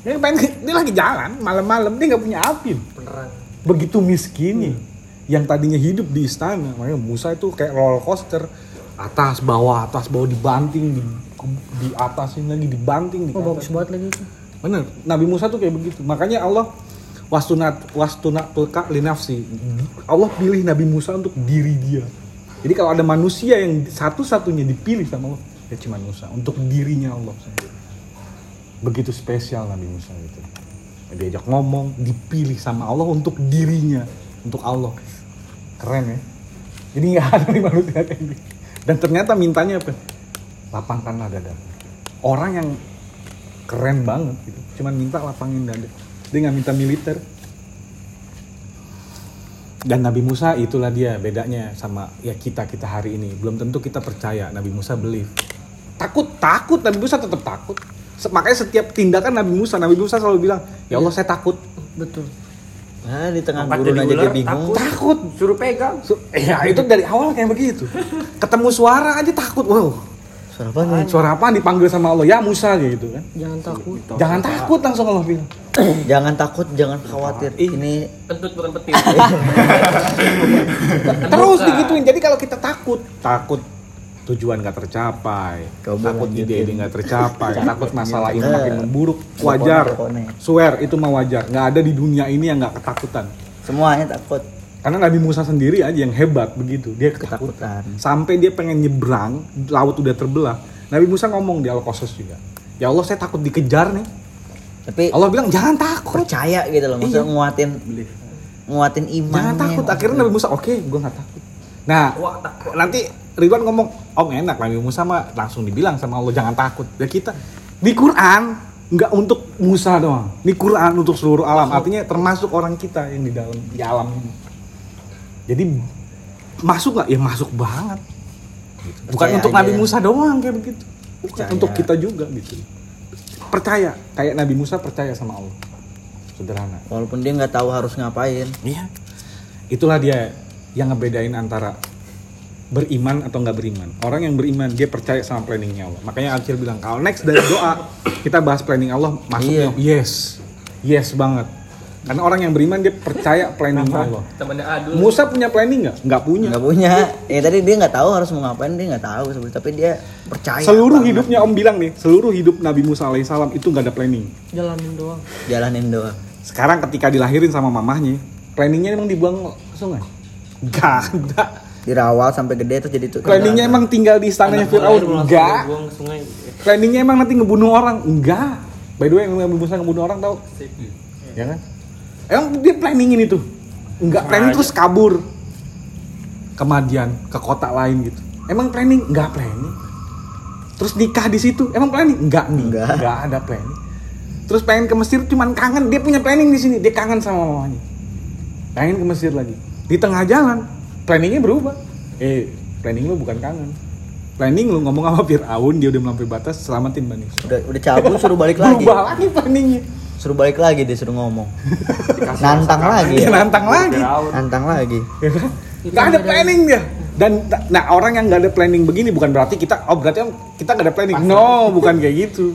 Dia pengen dia lagi jalan malam-malam dia nggak punya api. Begitu miskinnya. Yang tadinya hidup di istana makanya Musa itu kayak roller coaster atas bawah atas bawah dibanting di, di atasin lagi dibanting di Oh bagus banget lagi itu. Bener, Nabi Musa tuh kayak begitu. Makanya Allah wastunat wastunat tulka linafsi. Allah pilih Nabi Musa untuk diri dia. Jadi kalau ada manusia yang satu-satunya dipilih sama Allah, ya cuma Musa untuk dirinya Allah sendiri. Begitu spesial Nabi Musa itu. Diajak ngomong, dipilih sama Allah untuk dirinya, untuk Allah. Keren ya. Jadi nggak ada manusia kayak gitu. Dan ternyata mintanya apa? Lapangkanlah dada. Orang yang keren banget gitu. Cuman minta lapangin dada. Dia nggak minta militer. Dan Nabi Musa itulah dia bedanya sama ya kita kita hari ini. Belum tentu kita percaya Nabi Musa believe. Takut, takut Nabi Musa tetap takut. Makanya setiap tindakan Nabi Musa, Nabi Musa selalu bilang, ya Allah saya takut. Betul. Nah, di tengah Angkat gurun aja dia bingung. Takut. Suruh pegang. Su- ya itu dari awal kayak begitu. Ketemu suara aja takut. Wow. Suara apa nih? Suara apa dipanggil sama Allah? Ya Musa gitu kan. Jangan takut. Jangan takut langsung Allah bilang. (clears throat) jangan takut, jangan khawatir. Ini Kentut bukan petir. (laughs) Terus digituin. Jadi kalau kita takut, takut tujuan gak tercapai, Coba takut lanjutin. ide ini gak tercapai, (laughs) takut masalah ini Eh, makin memburuk, wajar. Swear itu mah wajar. Nggak ada di dunia ini yang nggak ketakutan. semuanya takut, Karena Nabi Musa sendiri aja yang hebat begitu, dia ketakutan. ketakutan. Sampai dia pengen nyebrang, laut udah terbelah. Nabi Musa ngomong di Al-Qasas juga. Ya Allah saya takut dikejar nih. Tapi Allah bilang jangan takut. percaya gitu loh, maksudnya Iya. nguatin nguatin iman. Jangan takut. Akhirnya Nabi Musa, oke, gue nggak takut. Nah, nanti Ridwan ngomong, Om enak Nabi Musa mah langsung dibilang sama Allah jangan takut. Ya kita di Quran nggak untuk Musa doang. Di Quran untuk seluruh alam. Artinya termasuk orang kita yang di dalam di alam ini. Jadi masuk nggak? Ya masuk banget. Gitu. Bukan Percaya untuk aja. Nabi Musa doang kayak begitu. Percaya. Untuk kita juga gitu. Percaya, kayak Nabi Musa percaya sama Allah. Sederhana. Walaupun dia nggak tahu harus ngapain. Iya. Itulah dia yang ngebedain antara beriman atau nggak beriman. Orang yang beriman dia percaya sama planningnya Allah. Makanya Acil bilang kalau next dari doa kita bahas planning Allah masuknya yes, yes banget. Karena orang yang beriman dia percaya planning Allah. Temannya Adul. Musa punya planning nggak? Nggak punya. Nggak punya. Ya tadi dia nggak tahu harus mau ngapain dia nggak tahu. Tapi dia percaya. Seluruh banget. hidupnya Om bilang nih, seluruh hidup Nabi Musa alaihissalam itu nggak ada planning. Jalanin doang. jalanin doa. Sekarang ketika dilahirin sama mamahnya, planningnya emang dibuang ke sungai? Enggak, enggak. dirawat sampai gede terus jadi tuh Planningnya emang tinggal di istananya Fir'aun? Enggak. buang ke sungai Planningnya emang nanti ngebunuh orang? Enggak. By the way, yang bisa ngebunuh orang tau? Ya kan? Emang dia planningin itu? Enggak, planning terus kabur. Kemadian, ke kota lain gitu. Emang planning? Enggak planning. Terus nikah di situ, emang planning? Enggak nih, Enggak. enggak ada planning. Terus pengen ke Mesir cuman kangen, dia punya planning di sini, dia kangen sama mamanya. Pengen ke Mesir lagi. Di tengah jalan, planningnya berubah. Eh, planning lu bukan kangen. Planning lu ngomong sama Fir'aun, dia udah melampaui batas, selamatin Bani udah udah cabut suruh (laughs) balik lagi Berubah lagi planningnya. suruh balik lagi dia suruh ngomong (laughs) nantang lagi ya nantang lagi. nantang lagi Ya? Nggak ada planning dia. Dan nah orang yang nggak ada planning begini bukan berarti kita oh berarti kita nggak ada planning. No, bukan kayak gitu.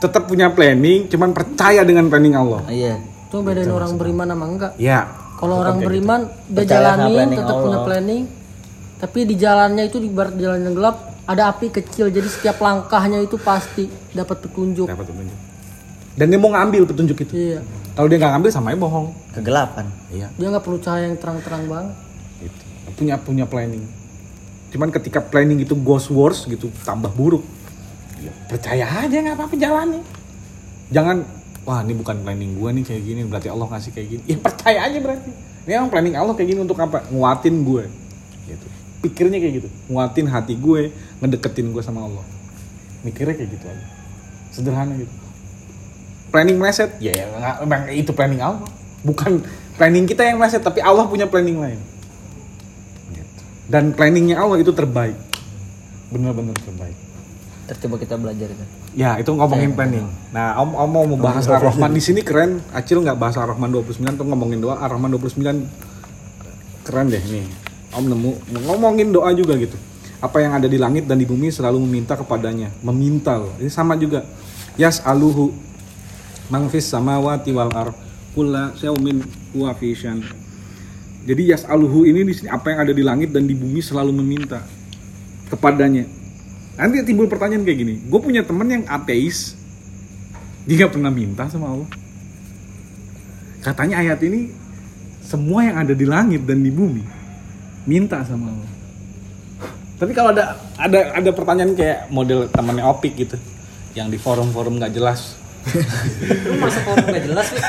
Tetap punya planning, cuman percaya dengan planning Allah. iya Itu bedain orang beriman sama enggak. Ya. Kalau orang kayak beriman sama jalanin tetap punya planning. Tapi di jalannya itu di barat jalan yang gelap ada api kecil jadi setiap langkahnya itu pasti dapat petunjuk. Dapat petunjuk. Dan dia mau ngambil petunjuk itu. Iya. Kalau dia nggak ngambil sama aja bohong. kegelapan Iya. Dia nggak perlu cahaya yang terang-terang banget. Gitu. Punya punya planning. Cuman ketika planning itu goes worse gitu, tambah buruk. Ya, percaya aja nggak apa-apa jalani. Jangan wah ini bukan planning gua nih kayak gini berarti Allah ngasih kayak gini. Ya percaya aja berarti. Ini emang planning Allah kayak gini untuk apa? Nguatin gue. Gitu. Pikirnya kayak gitu. Nguatin hati gue, ngedeketin gue sama Allah. Mikirnya kayak gitu aja. Sederhana gitu. Planning meleset, ya ya, emang itu planning Allah. Bukan planning kita yang meleset, tapi Allah punya planning lain. Gitu. Dan planningnya Allah itu terbaik. Bener-bener terbaik. terus coba kita belajar itu Ya, itu ngomongin planning. Nah, Om, om mau membahas Ar-Rahman di sini keren. Acil nggak bahas Ar-Rahman 29 tuh ngomongin doa. Ar-Rahman 29 keren deh nih. Om nemu ngomongin doa juga gitu. Apa yang ada di langit dan di bumi selalu meminta kepadanya. Meminta loh. Ini sama juga. Yas aluhu mangfis samawati wal ar kulla syaumin huwa. Jadi yas aluhu ini di sini apa yang ada di langit dan di bumi selalu meminta kepadanya. Nanti timbul pertanyaan kayak gini, gue punya temen yang ateis, dia nggak pernah minta sama Allah. Katanya ayat ini semua yang ada di langit dan di bumi minta sama Allah. Tapi kalau ada ada ada pertanyaan kayak model temannya Opik gitu, yang di forum-forum nggak jelas, Lu masuk forum gak jelas sih.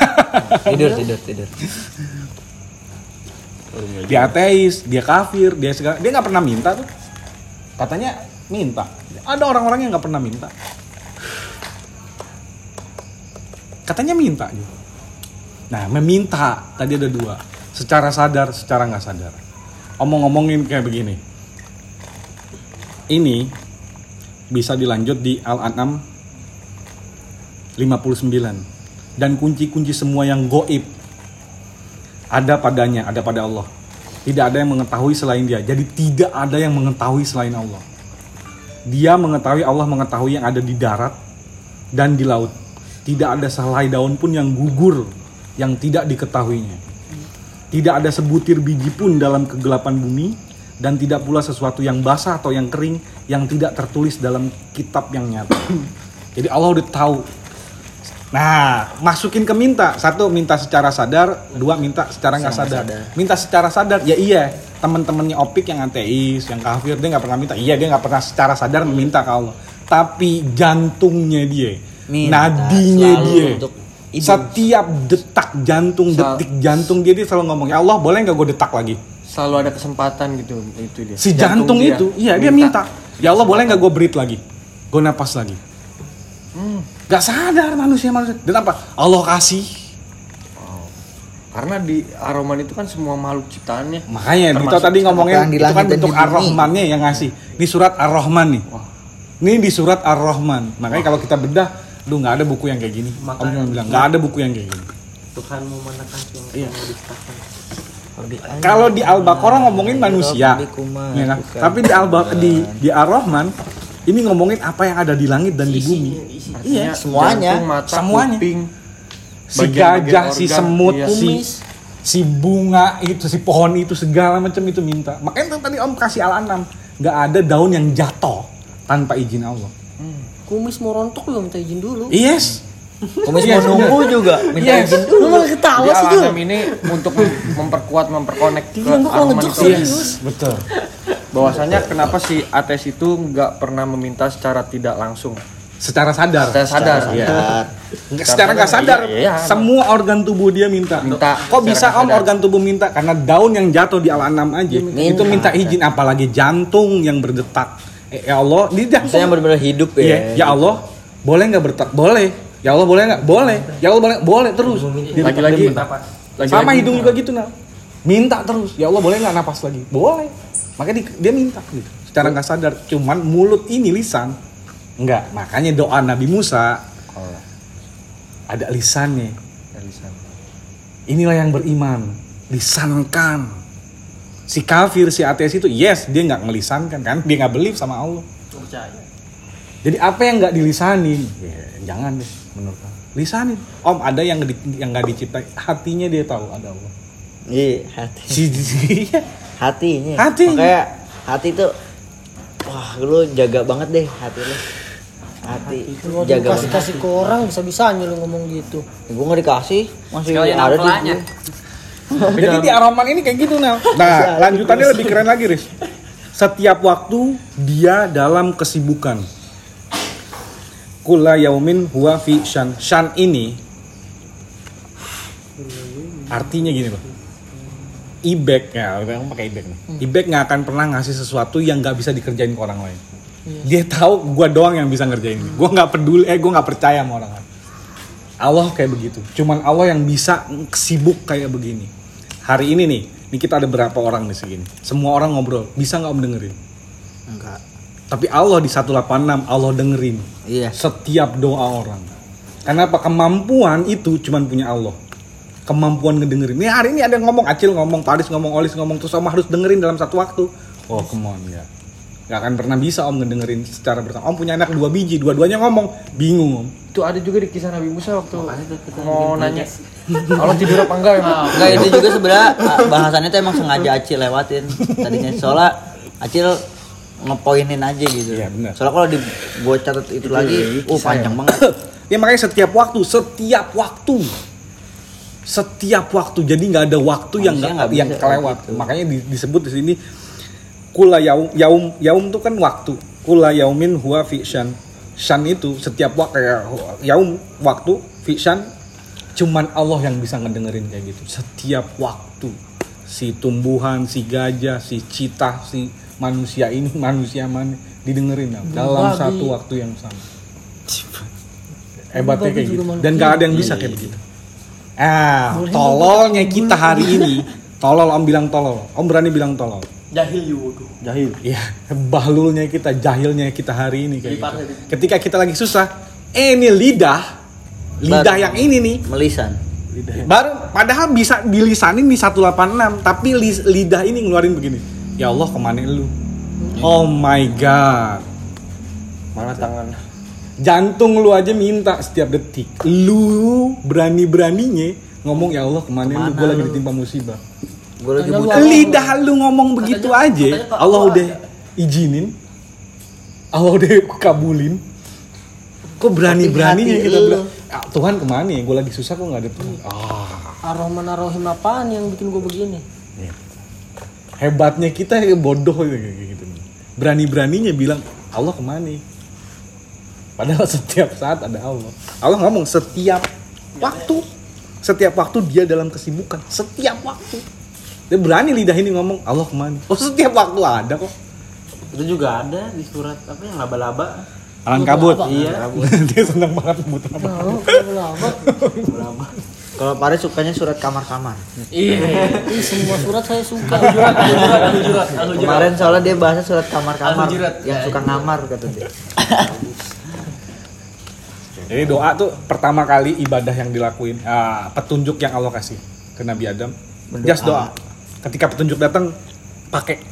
tidur tidur tidur dia ateis, dia kafir, dia segala, dia nggak pernah minta tuh. Katanya minta. Ada orang-orang yang nggak pernah minta. Katanya minta gitu. Nah, meminta tadi ada dua, secara sadar, secara nggak sadar. Omong-omongin kayak begini. Ini bisa dilanjut di Al-An'am 59 dan kunci-kunci semua yang goib ada padanya, ada pada Allah. Tidak ada yang mengetahui selain Dia. Jadi tidak ada yang mengetahui selain Allah. Dia mengetahui Allah mengetahui yang ada di darat dan di laut. Tidak ada sehelai daun pun yang gugur yang tidak diketahuinya. Tidak ada sebutir biji pun dalam kegelapan bumi dan tidak pula sesuatu yang basah atau yang kering yang tidak tertulis dalam kitab yang nyata. (clears throat) Jadi Allah udah tahu Nah, masukin ke minta. Satu, minta secara sadar. Dua, minta secara nggak sadar. Minta secara sadar, ya iya. Teman-temannya Opik yang ateis, yang kafir, dia nggak pernah minta. Iya, dia nggak pernah secara sadar meminta ke Allah. Tapi jantungnya dia, Minta nadinya dia, untuk hidup. setiap detak jantung, Sal- detik jantung dia, dia selalu ngomong, ya Allah boleh nggak gue detak lagi? Selalu ada kesempatan gitu itu dia. Si jantung, dia itu, iya dia minta. Ya Allah boleh nggak gue breathe lagi? Gue napas lagi. Gak sadar manusia manusia. Dan apa? Allah kasih. Karena di Aroman itu kan semua makhluk ciptaannya. Makanya Dito Termasuk tadi ngomongin yang di itu kan bentuk. Ar-Rahmannya yang ngasih. Ini surat Ar-Rahman nih. Ini di surat Ar-Rahman. Makanya kalau kita bedah, lu nggak ada buku yang kayak gini. Om cuma bilang nggak ada buku yang kayak gini. Tuhan memanakan yang Iya. mau diciptakan Kalau di Al-Baqarah ngomongin manusia, ya kan? Tapi di Al di di Ar-Rahman ini ngomongin apa yang ada di langit dan di bumi. Iya, semuanya. Jantung, mata, Semuanya. kuping, Si gajah, si semut, iya. si si bunga itu, si pohon itu segala macam itu minta. Makanya tadi Om kasih Al-An'am, nggak ada daun yang jatuh tanpa izin Allah. Kumis mau rontok lu minta izin dulu. Yes. Kumis mau nunggu juga minta Yes. izin Lu malah ketawa sih. Al-Anam ini untuk mem- memperkuat memperkonek ke itu. serius. betul bahwasanya kenapa si ateis itu nggak pernah meminta secara tidak langsung secara sadar. Saya sadar. Ya Nggak, secara nggak sadar. Iya, iya. semua organ tubuh dia minta. Minta. Kok bisa secara om sadar. organ tubuh minta? Karena daun yang jatuh di alam aja. Itu minta izin apalagi jantung yang berdetak. Eh, ya Allah di jantung. Yang benar-benar hidup ya. Iya, ya Allah boleh nggak berdetak boleh. Ya Allah boleh nggak? Boleh. Ya Allah boleh. Boleh terus. Lagi-lagi. sama hidung juga gitu nah minta terus. Ya Allah boleh nggak napas lagi? Boleh. Makanya di- dia minta gitu. Secara nggak sadar. Cuman mulut ini lisan enggak makanya doa Nabi Musa. Ada lisannya. Inilah yang beriman. Lisankan. Si kafir si ateis itu yes dia nggak ngelisankan kan? Dia nggak believe sama Allah. Jadi apa yang nggak dilisanin? Ya, jangan deh menurut aku lisanin. Om ada yang di- yang nggak diciptai hatinya dia tahu ada Allah. Iya, hati. si, si- Hatinya. Hati. Makanya hati tuh wah lu jaga banget deh hati lu. Hati. Lu jaga kasih kasih ke orang bisa bisanya lu ngomong gitu. Gue nggak dikasih, masih Sekalian ada di jadi di Aroman ini kayak gitu nah nah lanjutannya lebih keren lagi Riz. Setiap waktu dia dalam kesibukan. Kula yaumin huwa fi shan. Shan ini Artinya gini loh Ibek ya, aku pakai ibek nih. Ibek nggak akan pernah ngasih sesuatu yang nggak bisa dikerjain ke orang lain. Dia tahu gua doang yang bisa ngerjain ini. Gua nggak peduli, eh gua nggak percaya sama orang lain. Allah kayak begitu. Cuman Allah yang bisa sibuk kayak begini. Hari ini nih, ini kita ada berapa orang di sini. Semua orang ngobrol, bisa nggak om dengerin? Enggak. Tapi Allah di 186 Allah dengerin Iya. setiap doa orang. Karena apa? Kemampuan itu cuman punya Allah. Kemampuan ngedengerin. Nih hari ini ada yang ngomong, Acil ngomong, Paris ngomong, Olis ngomong, terus Om harus dengerin dalam satu waktu. Oh, come on ya. Gak akan pernah bisa Om ngedengerin secara bersama. Om punya anak dua biji, dua-duanya ngomong, bingung Om. itu ada juga di kisah Nabi Musa waktu mau nanya Allah tidur apa enggak emang Enggak itu juga sebenarnya ah, bahasannya tuh emang sengaja Acil lewatin tadinya. Soalnya Acil ngepoinin aja gitu. Iya, benar. Soalnya kalau di gua catat itu lagi, uh panjang banget. (clears throat) Ya makanya setiap waktu, setiap waktu, setiap waktu. Jadi nggak ada waktu yang Manusia nggak nggak yang kelewat. gitu. Makanya di- disebut di sini kula yaum yaum yaum tuh kan waktu. Kula yaumin huwa fi shan. Shan itu setiap waktu kayak yaum waktu fi shan. Cuman Allah yang bisa ngedengerin kayak gitu. Setiap waktu si tumbuhan, si gajah, si citah, si manusia ini (laughs) manusia mana didengerin Nam, dalam babi. satu waktu yang sama. Hebatnya kayak gitu. manusia. Dan gak ada yang bisa kayak begitu. Ah, tololnya kita hari (laughs) ini, tolol om bilang tolol. Om berani bilang tolol. Jahil yudu. jahil Iya, bahlulnya kita, jahilnya kita hari ini kayak gitu. Ketika kita lagi susah, eh ini lidah, lidah Baru. yang ini nih, Melisan. baru padahal bisa dilisanin di 186, tapi lis- lidah ini ngeluarin begini. Ya Allah, ke mana lu? Oh my god. mana tangan Jantung lu aja minta setiap detik. Lu berani-beraninya ngomong ya Allah ke mana, lu? Gue lagi ditimpa musibah. Gue lagi butuh. Lidah lu ngomong begitu aja, Allah udah izinin. Allah udah kabulin. Kok berani-beraninya kita bilang, "Ah, Tuhan ke mana ya? Gue lagi susah kok nggak ada Tuhan. Ah, Ar-Rahman Ar-Rahim apaan yang bikin gue begini? hebatnya kita ya bodoh kayak gitu. Berani-beraninya bilang Allah ke mana? Padahal (laughs) setiap saat ada Allah. Allah ngomong setiap waktu, setiap waktu dia dalam kesibukan, setiap waktu. Dia berani lidah ini ngomong Allah ke mana? Oh setiap waktu ada kok. Itu juga ada di surat apa yang laba-laba. Alan kabut. Iya. (laughs) dia senang banget nyebut. Kalau Paris sukanya surat kamar-kamar. Ih, semua surat saya suka. Kemarin soalnya dia bahasa surat kamar-kamar yang suka ngamar kata dia. Jadi doa tuh pertama kali ibadah yang dilakuin, ah, petunjuk yang Allah kasih ke Nabi Adam. Berdoa. Just doa. Ketika petunjuk datang, pakai.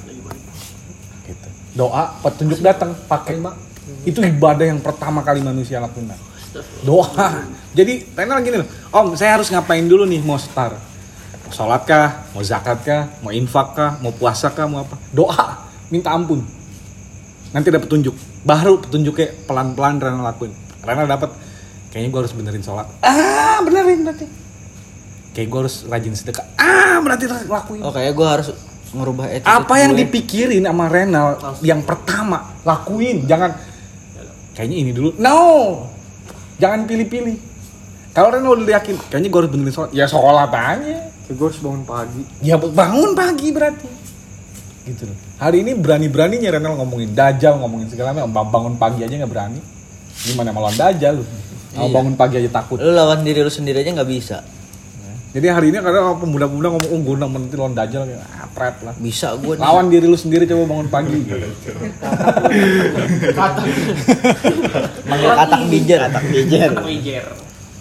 Gitu. Doa, petunjuk datang, pakai. Itu ibadah yang pertama kali manusia lakuin. Nak. Doa. Jadi, tanya lagi nih loh, Om, saya harus ngapain dulu nih mau setar? Mau sholat kah? Mau zakat kah? Mau infak kah? Mau puasa kah? Mau apa? Doa, minta ampun. Nanti ada petunjuk. Baru petunjuknya pelan-pelan Rena lakuin. Rena dapat kayaknya gue harus benerin sholat ah benerin berarti kayak gue harus rajin sedekah. Ah berarti lakuin. Oh kayak gue harus ngerubah attitude apa yang gue. dipikirin sama Renal yang pertama lakuin. Jangan. Kayaknya ini dulu. No! Jangan pilih-pilih. Kalau Renal udah yakin kayaknya gue harus benerin sholat. Ya sholat aja. Kayak gue harus bangun pagi. ya bangun pagi berarti. Gitu loh. Hari ini berani-beraninya Renal ngomongin dajal ngomongin segala macam. Bangun pagi aja nggak berani. Gimana melawan dajal lu? Mau bangun pagi aja takut. Lu lawan diri lu sendiri aja nggak bisa. Jadi hari ini kadang pemuda-pemuda ngomong oh gue menentu lawan dajal kayak ah pret lah Bisa gue nih. lawan diri lu sendiri coba bangun pagi Manggil katak bijer. Katak bijer. Wijer.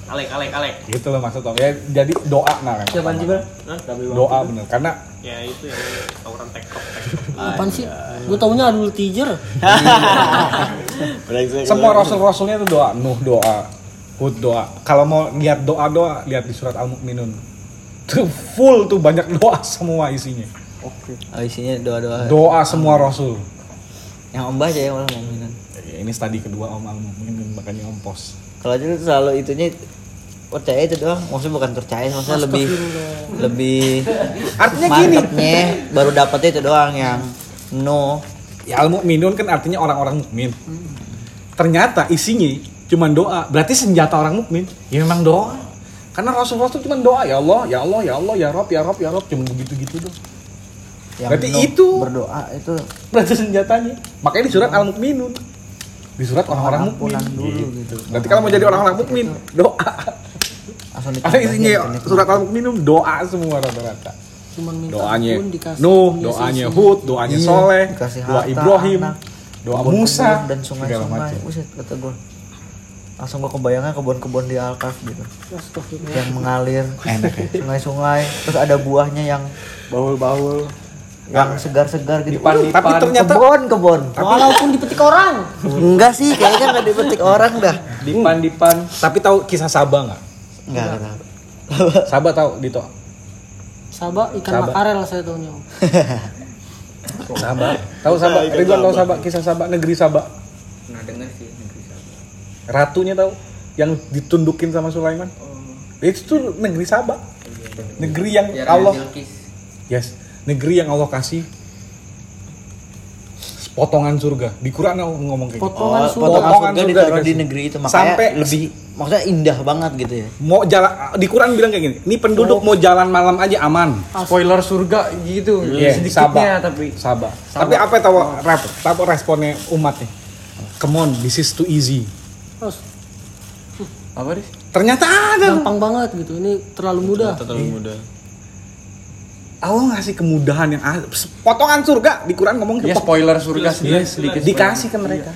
Alek, alek, alek. gitu loh maksud om ya jadi doa nah Ren. Siapa Jibril? doa bener karena Ya itu yang tawuran tektok. Apaan sih? Gue taunya adul teaser. (laughs) semua rasul-rasulnya itu doa Nuh doa Hud doa. Kalau mau lihat doa doa lihat di surat al mukminun tuh full tuh banyak doa semua isinya. Oh, isinya doa-doa. doa semua rasul. Yang om baca ya malah mukminin. Ya, ini studi kedua om al mukminun makanya om pos. Kalau itu selalu itunya percaya itu doang. Maksudnya bukan percaya, maksudnya lebih lebih artinya gini. baru dapetnya itu doang yang no. ya al mukminun kan artinya orang-orang mukmin. Ternyata isinya cuma doa. Berarti senjata orang mukmin ya memang doa. Karena rasul-rasul cuma doa ya Allah ya Allah ya Allah ya Rob ya Rob ya Rob. Cuma begitu-gitu doh Yang Berarti no itu. berdoa itu berarti senjatanya. Makanya di surat al mukminun di surat orang-orang mukmin. dulu gitu. berarti kalau mau jadi orang-orang mukmin doa. Ada isinya dikasih surat al mukminun doa semua rata-rata. Cuman minta doanya Nuh doanya. Hud doanya Iya, Soleh doa Ibrahim anak, doa Musa dan sungai-sungai. Buset kata gue. Langsung gue kebayangnya kebun-kebun di Alkaf gitu. Yang mengalir enak ya sungai-sungai terus ada buahnya yang Baul-baul. yang segar-segar gitu. Dipan- tapi ternyata kebon kebon. Walaupun dipetik orang. Enggak sih, kayaknya nggak dipetik orang dah. Dipan-dipan. tapi tahu kisah Sabah nggak Enggak, enggak tahu. Sabah tahu Dito Sabah ikan Sabah. makarel saya taunya. Sabah tahu Sabah Ridwan tahu Sabah kisah Sabah negeri Sabah Pernah denger sih negeri Sabah. Ratunya tahu yang ditundukin sama Sulaiman itu tuh negeri Sabah negeri yang Biar Allah yes negeri yang Allah kasih potongan surga di Quran ngomong kayak gitu Potongan Oh, surga. potongan Potongan surga surga ditaruh di negeri itu makanya Sampai lebih maksudnya indah banget gitu ya. mau jalan di Quran bilang kayak gini ini penduduk mau jalan malam aja aman Spoiler surga gitu. Iya, Sedikitnya Sabah. tapi. Sabah. Tapi apa tahu rap, tahu responnya umat nih? Come on, this is too easy. Terus Apa deh? Ternyata ada. gampang banget gitu. Ini terlalu mudah. Terlalu muda. Allah ngasih kemudahan yang potongan surga di Quran ngomong Ya spoiler surga sedikit sedikit. dikasih ke mereka.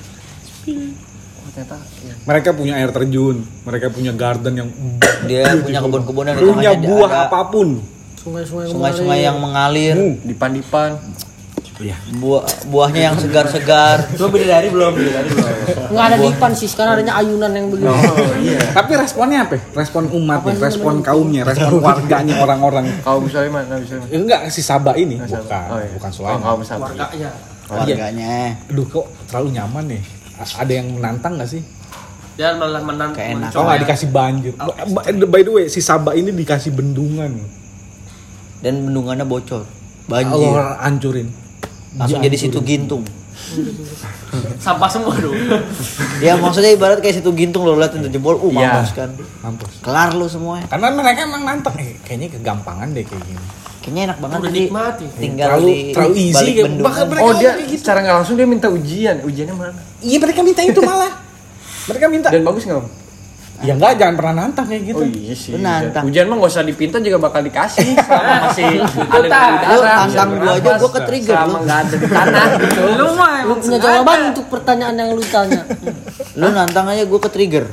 Oh, ternyata ya. Mereka punya air terjun, mereka punya garden yang (clears throat) Dia punya kebun-kebunan punya buah ada apa pun. Sungai-sungai sungai-sungai yang mengalir, Dipan-dipan. Iya. buah buahnya yang segar-segar. Lu bidadari belum? Bidadari belum? Nggak ada dipan sih, sekarang adanya ayunan yang begini. Tapi responnya apa? Respon umatnya, respon kaumnya, respon warganya orang-orang. Kau bisa mana bisa. Eh, enggak si Sabah ini, bukan, Oh, iya. bukan Oh, Sulaiman. kau bisa. Warganya. Warganya. Aduh kok terlalu nyaman nih. Ada yang menantang gak sih? Dan malah menang. Kayak enak. Oh nggak dikasih banjir. By by the way, si Sabah ini dikasih bendungan. Dan bendungannya bocor. Banjir. Allah hancurin. Langsung jadi situ gintung. Sampah semua dong. Ya maksudnya ibarat kayak situ gintung lo liatin tuh jebol, uh Iya. mampus kan. Mampus. Kelar lu semua. Karena mereka emang nantang. Eh, kayaknya kegampangan deh kayak gini. Kayaknya enak banget Udah jadi nikmati. tinggal terlalu di terlalu easy balik kayak bendungan. bahkan mereka Oh dia gitu. secara nggak langsung dia minta ujian. Ujiannya mana? Iya mereka minta itu malah. mereka minta. Dan bagus nggak? Ya enggak jangan pernah nantang kayak gitu. Oh iya sih. Lu nantang. Ujian mah nggak usah dipinta juga bakal dikasih. Selama (laughs) masih ada di Lu tantang gua aja gua ke trigger lu. Selama nggak ada di tanah (laughs) gitu. Lu mah Lu punya jawaban untuk pertanyaan yang lu tanya. (laughs) Lu nantang aja gua ke trigger.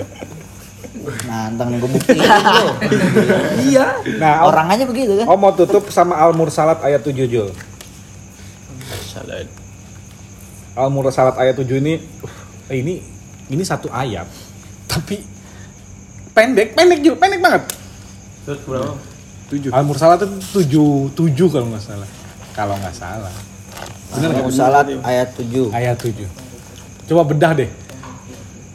Nantang buktiin lu. Iya. Nah, Orang aja begitu kan. Om mau tutup sama Al Mursalat ayat 7 Jul. Al Mursalat ayat 7 ini uh, ini ini satu ayat tapi pendek, pendek Jul, pendek banget. Terus berapa? Al Mursalat itu 7 7 kalau nggak salah. Kalau nggak salah. Bener nggak? Salat ayat 7. Ayat 7. Coba bedah deh.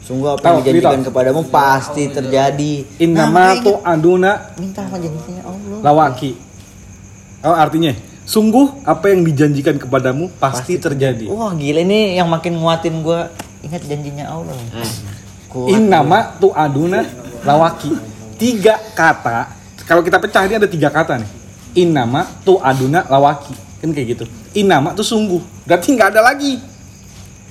Sungguh apa yang dijanjikan kepadamu pasti terjadi. Innama Nah, aduna minta sama janjinya Allah. lawaki. Oh artinya, sungguh apa yang dijanjikan kepadamu pasti, terjadi. Wah gila ini yang makin nguatin gua ingat janjinya Allah. Kuat. Innama tu aduna lawaki. Tiga kata. Kalau kita pecah ini ada tiga kata nih. Innama tu aduna lawaki. Kan kayak gitu. Innama tuh sungguh. Berarti nggak ada lagi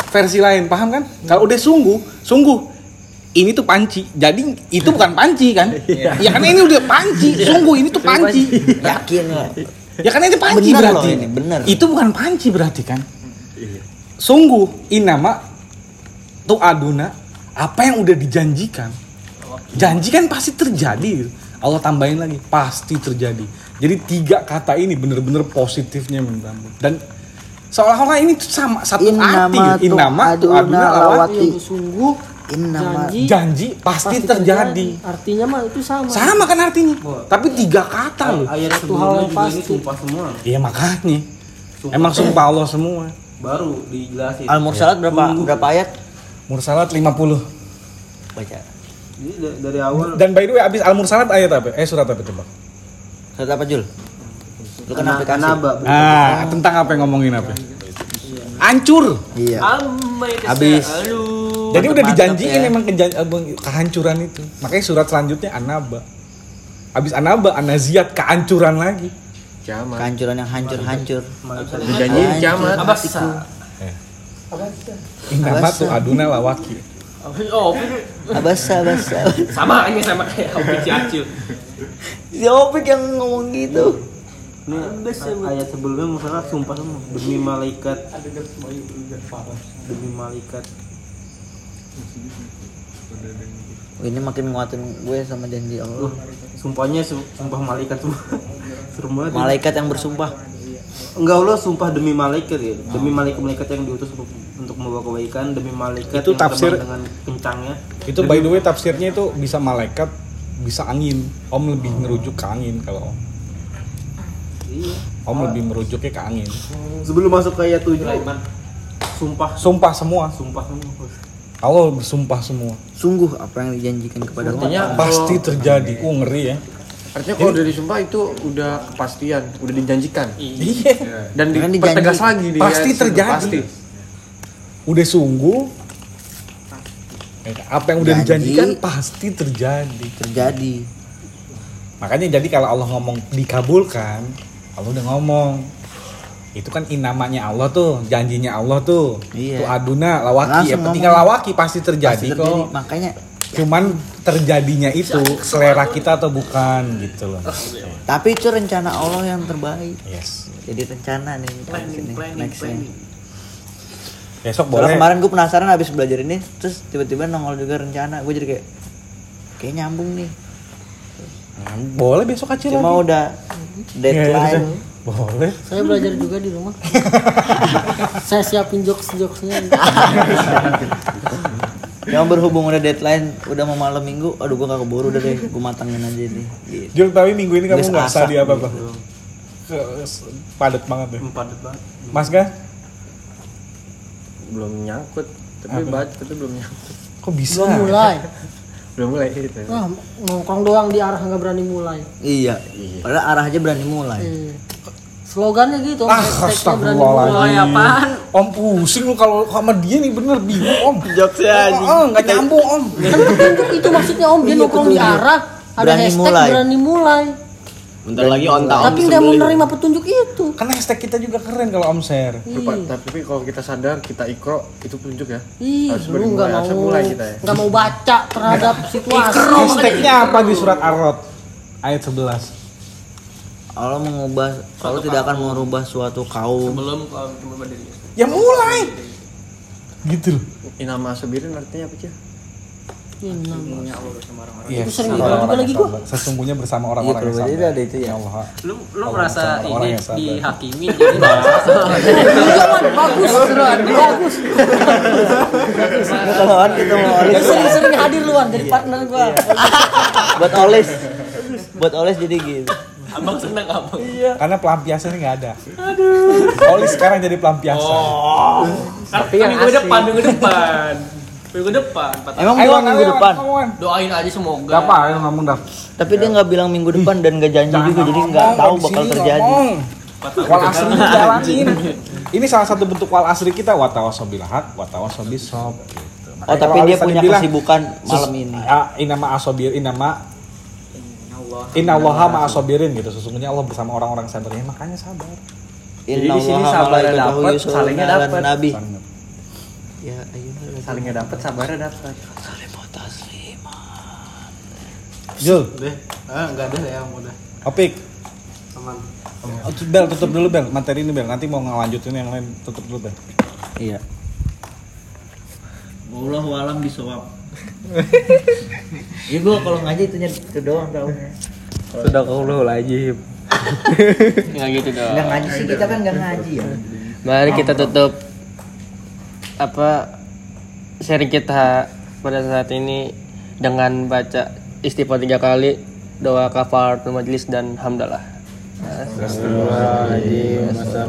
versi lain, paham kan? Kalau udah sungguh, sungguh. Ini tuh panci. Jadi itu bukan panci kan? Ya kan ini udah panci. Sungguh ini tuh panci. Yakin lah. Ya kan ini panci Bener berarti. loh ini, bener. Itu bukan panci berarti kan? Sungguh inama tu aduna apa yang udah dijanjikan. Janji kan pasti terjadi. Allah tambahin lagi pasti terjadi. Jadi tiga kata ini bener-bener positifnya menurut kamu. Dan seolah-olah ini tuh sama satu arti. Innama. Inama aduna. Itu sungguh Innama janji Janji pasti, terjadi. Artinya mah itu sama. Sama kan artinya. Tapi tiga kata loh. Ayat hal sebelumnya yang pasti. sumpah semua. Iya makanya. Emang sumpah Allah semua. Baru dijelasin. Al-Mursalat berapa berapa ayat? Mursalat 50. Baca. Jadi dari awal Dan by the way abis Al-Mursalat ayat apa? Eh surat apa coba? Surat apa Jul? Lu kan aplikasi. Anaba. Ah, tentang apa yang ngomongin apa? Hancur. Iya. Habis. Jadi udah dijanjiin ya. emang kejan- abang, kehancuran itu. Makanya surat selanjutnya Anaba. Abis Anaba, Anaziat kehancuran lagi. Kiamat. Kehancuran yang hancur-hancur. Dijanjiin kiamat. Abasa. Inama tuh aduna lawaki. Oh, Abasa, abasa. sama ini sama kayak Hobi Ciacil. Si Opik yang ngomong gitu. Ini ayat sebelumnya misalnya sumpah semua demi malaikat demi malaikat Oh, ini makin nguatin gue sama janji Allah. Loh, sumpahnya su- sumpah malaikat semua (laughs) serem banget. Malaikat yang bersumpah. Enggak Allah sumpah demi malaikat ya demi malaikat-malaikat yang diutus untuk, untuk membawa kebaikan demi malaikat Itu yang tafsir- dengan kencangnya Itu by the way tafsirnya itu bisa malaikat, bisa angin. Om lebih merujuk ke angin kalau Om. iya Om lebih merujuknya ke angin. sebelum masuk ke ayat 7 sumpah Sumpah semua. sumpah semua Allah bersumpah semua. Sungguh apa yang dijanjikan kepada Artinya Pasti terjadi. Uh ngeri ya. Artinya kalau udah disumpah itu udah kepastian, udah dijanjikan. Iya. Dan dipertegas lagi di Pasti terjadi. Pasti. Udah sungguh. Eh, Apa yang udah Janji. dijanjikan pasti terjadi. terjadi. Makanya jadi kalau Allah ngomong dikabulkan, Allah udah ngomong. Itu kan inamanya Allah tuh, janjinya Allah tuh. Iya. Tuh aduna lawaki, ya Langsung tinggal ngomong. lawaki pasti terjadi, Pasti terjadi. kok. Makanya Cuman terjadinya itu selera kita atau bukan gitu loh. tapi itu rencana Allah yang terbaik. Yes. Jadi rencana nih Planning, planning, nextnya. planning. Besok Soalnya boleh. kemarin gue penasaran habis belajar ini, terus tiba-tiba nongol juga rencana. Gue jadi kayak kayak nyambung nih. Hmm, Boleh besok aja Cuma lagi. udah deadline. Boleh. Saya belajar juga di rumah. (laughs) Saya siapin jokes-jokesnya. (laughs) Yang berhubung udah deadline, udah mau malam minggu, aduh gue gak keburu udah deh, gue matangin aja nih. Gitu. Jul tapi minggu ini kamu nggak asap study apa apa? gitu. Padat banget ya. empat debat Mas Ga? Belum nyangkut, tapi baca tapi belum nyangkut. Kok bisa? Belum mulai. (laughs) Belum mulai gitu. Wah, nongkrong doang di arah nggak berani mulai. Iya. Padahal arah aja berani mulai. Eh, Slogannya gitu, Ah, hashtagnya berani astagfirullahaladzim. Om pusing lu kalau sama dia nih bener bingung om. Jokesnya anjing. Oh, nggak nyambung om. Kan petunjuk itu maksudnya Om, dia Iya, nongkrong di arah ada Berani hashtag mulai. berani mulai. Bentar lagi onta om Tapi nggak mau nerima petunjuk itu. Karena hashtag kita juga keren kalau om share. Tapi, Pak, tapi kalau kita sadar kita ikro itu petunjuk ya. Ih, Harus lu nggak mau harus mulai kita ya. nggak mau baca terhadap situasi. Hashtagnya apa di surat Ar-Rod ayat 11? Allah mengubah, Allah tidak akan merubah suatu kaum. Belum kalau cuma berdiri. Ya mulai. Gitu loh. Inama sabirin artinya apa sih? Iya, nama. Yes, Itu sering juga yang lagi gua. Sesungguhnya bersama Iya, orang-orang yang kalau sabar. ada itu ya. Ya Allah. Lu lu Allah merasa orang ini yang dihakimi jadi Jangan (laughs) bagus, bagus. Kawan kita mau sering-sering hadir luan jadi partner gua. (laughs) Buat oles. Buat oles jadi gitu. (laughs) abang seneng abang. Karena pelampiasannya nggak ada. Aduh. Oli sekarang jadi pelampiasan. Tapi yang minggu depan minggu depan. Minggu depan, Emang bilang minggu depan. Doain aja semoga. Gak apa, ayo ngomong dah. Tapi dia nggak bilang minggu depan dan nggak janji juga, jadi nggak tahu bakal terjadi. Wal asri dijalanin. (laughs) Ini salah satu bentuk wal asri kita watawasobil hak, watawasobil sob. Gitu. Oh tapi dia punya kesibukan malam ini. Ya, inama asobir, inama Inna Allaha ma'asobirin gitu. Sesungguhnya Allah bersama orang-orang sabar. Ya, makanya sabar. Jadi di sini sabarnya dapat, salingnya dapat. Nabi. Ya, ayo. salingnya dapat sabarnya dapat Jul, Udah, ah, enggak ada ya, udah. Opik. Aman. Oh, Bel, tutup dulu Bel, materi ini Bel. Nanti mau ngelanjutin yang lain, tutup dulu Bel. Iya. Allah walam bisawab. (laughs) ya gua kalau ngaji itu itu doang taunya. sudah kau lagi Enggak gitu dong. Nggak ngaji sih kita kan nggak ngaji ya. Mari kita tutup apa sharing kita pada saat ini dengan baca istighfar tiga kali, doa kafaratul majlis dan hamdalah. Alhamdulillah. sudah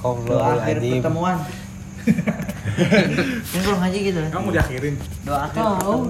kau Doa akhir pertemuan. (laughs) Ini kalau ngaji gitu. Kamu diakhirin. Doa akhir. Tahu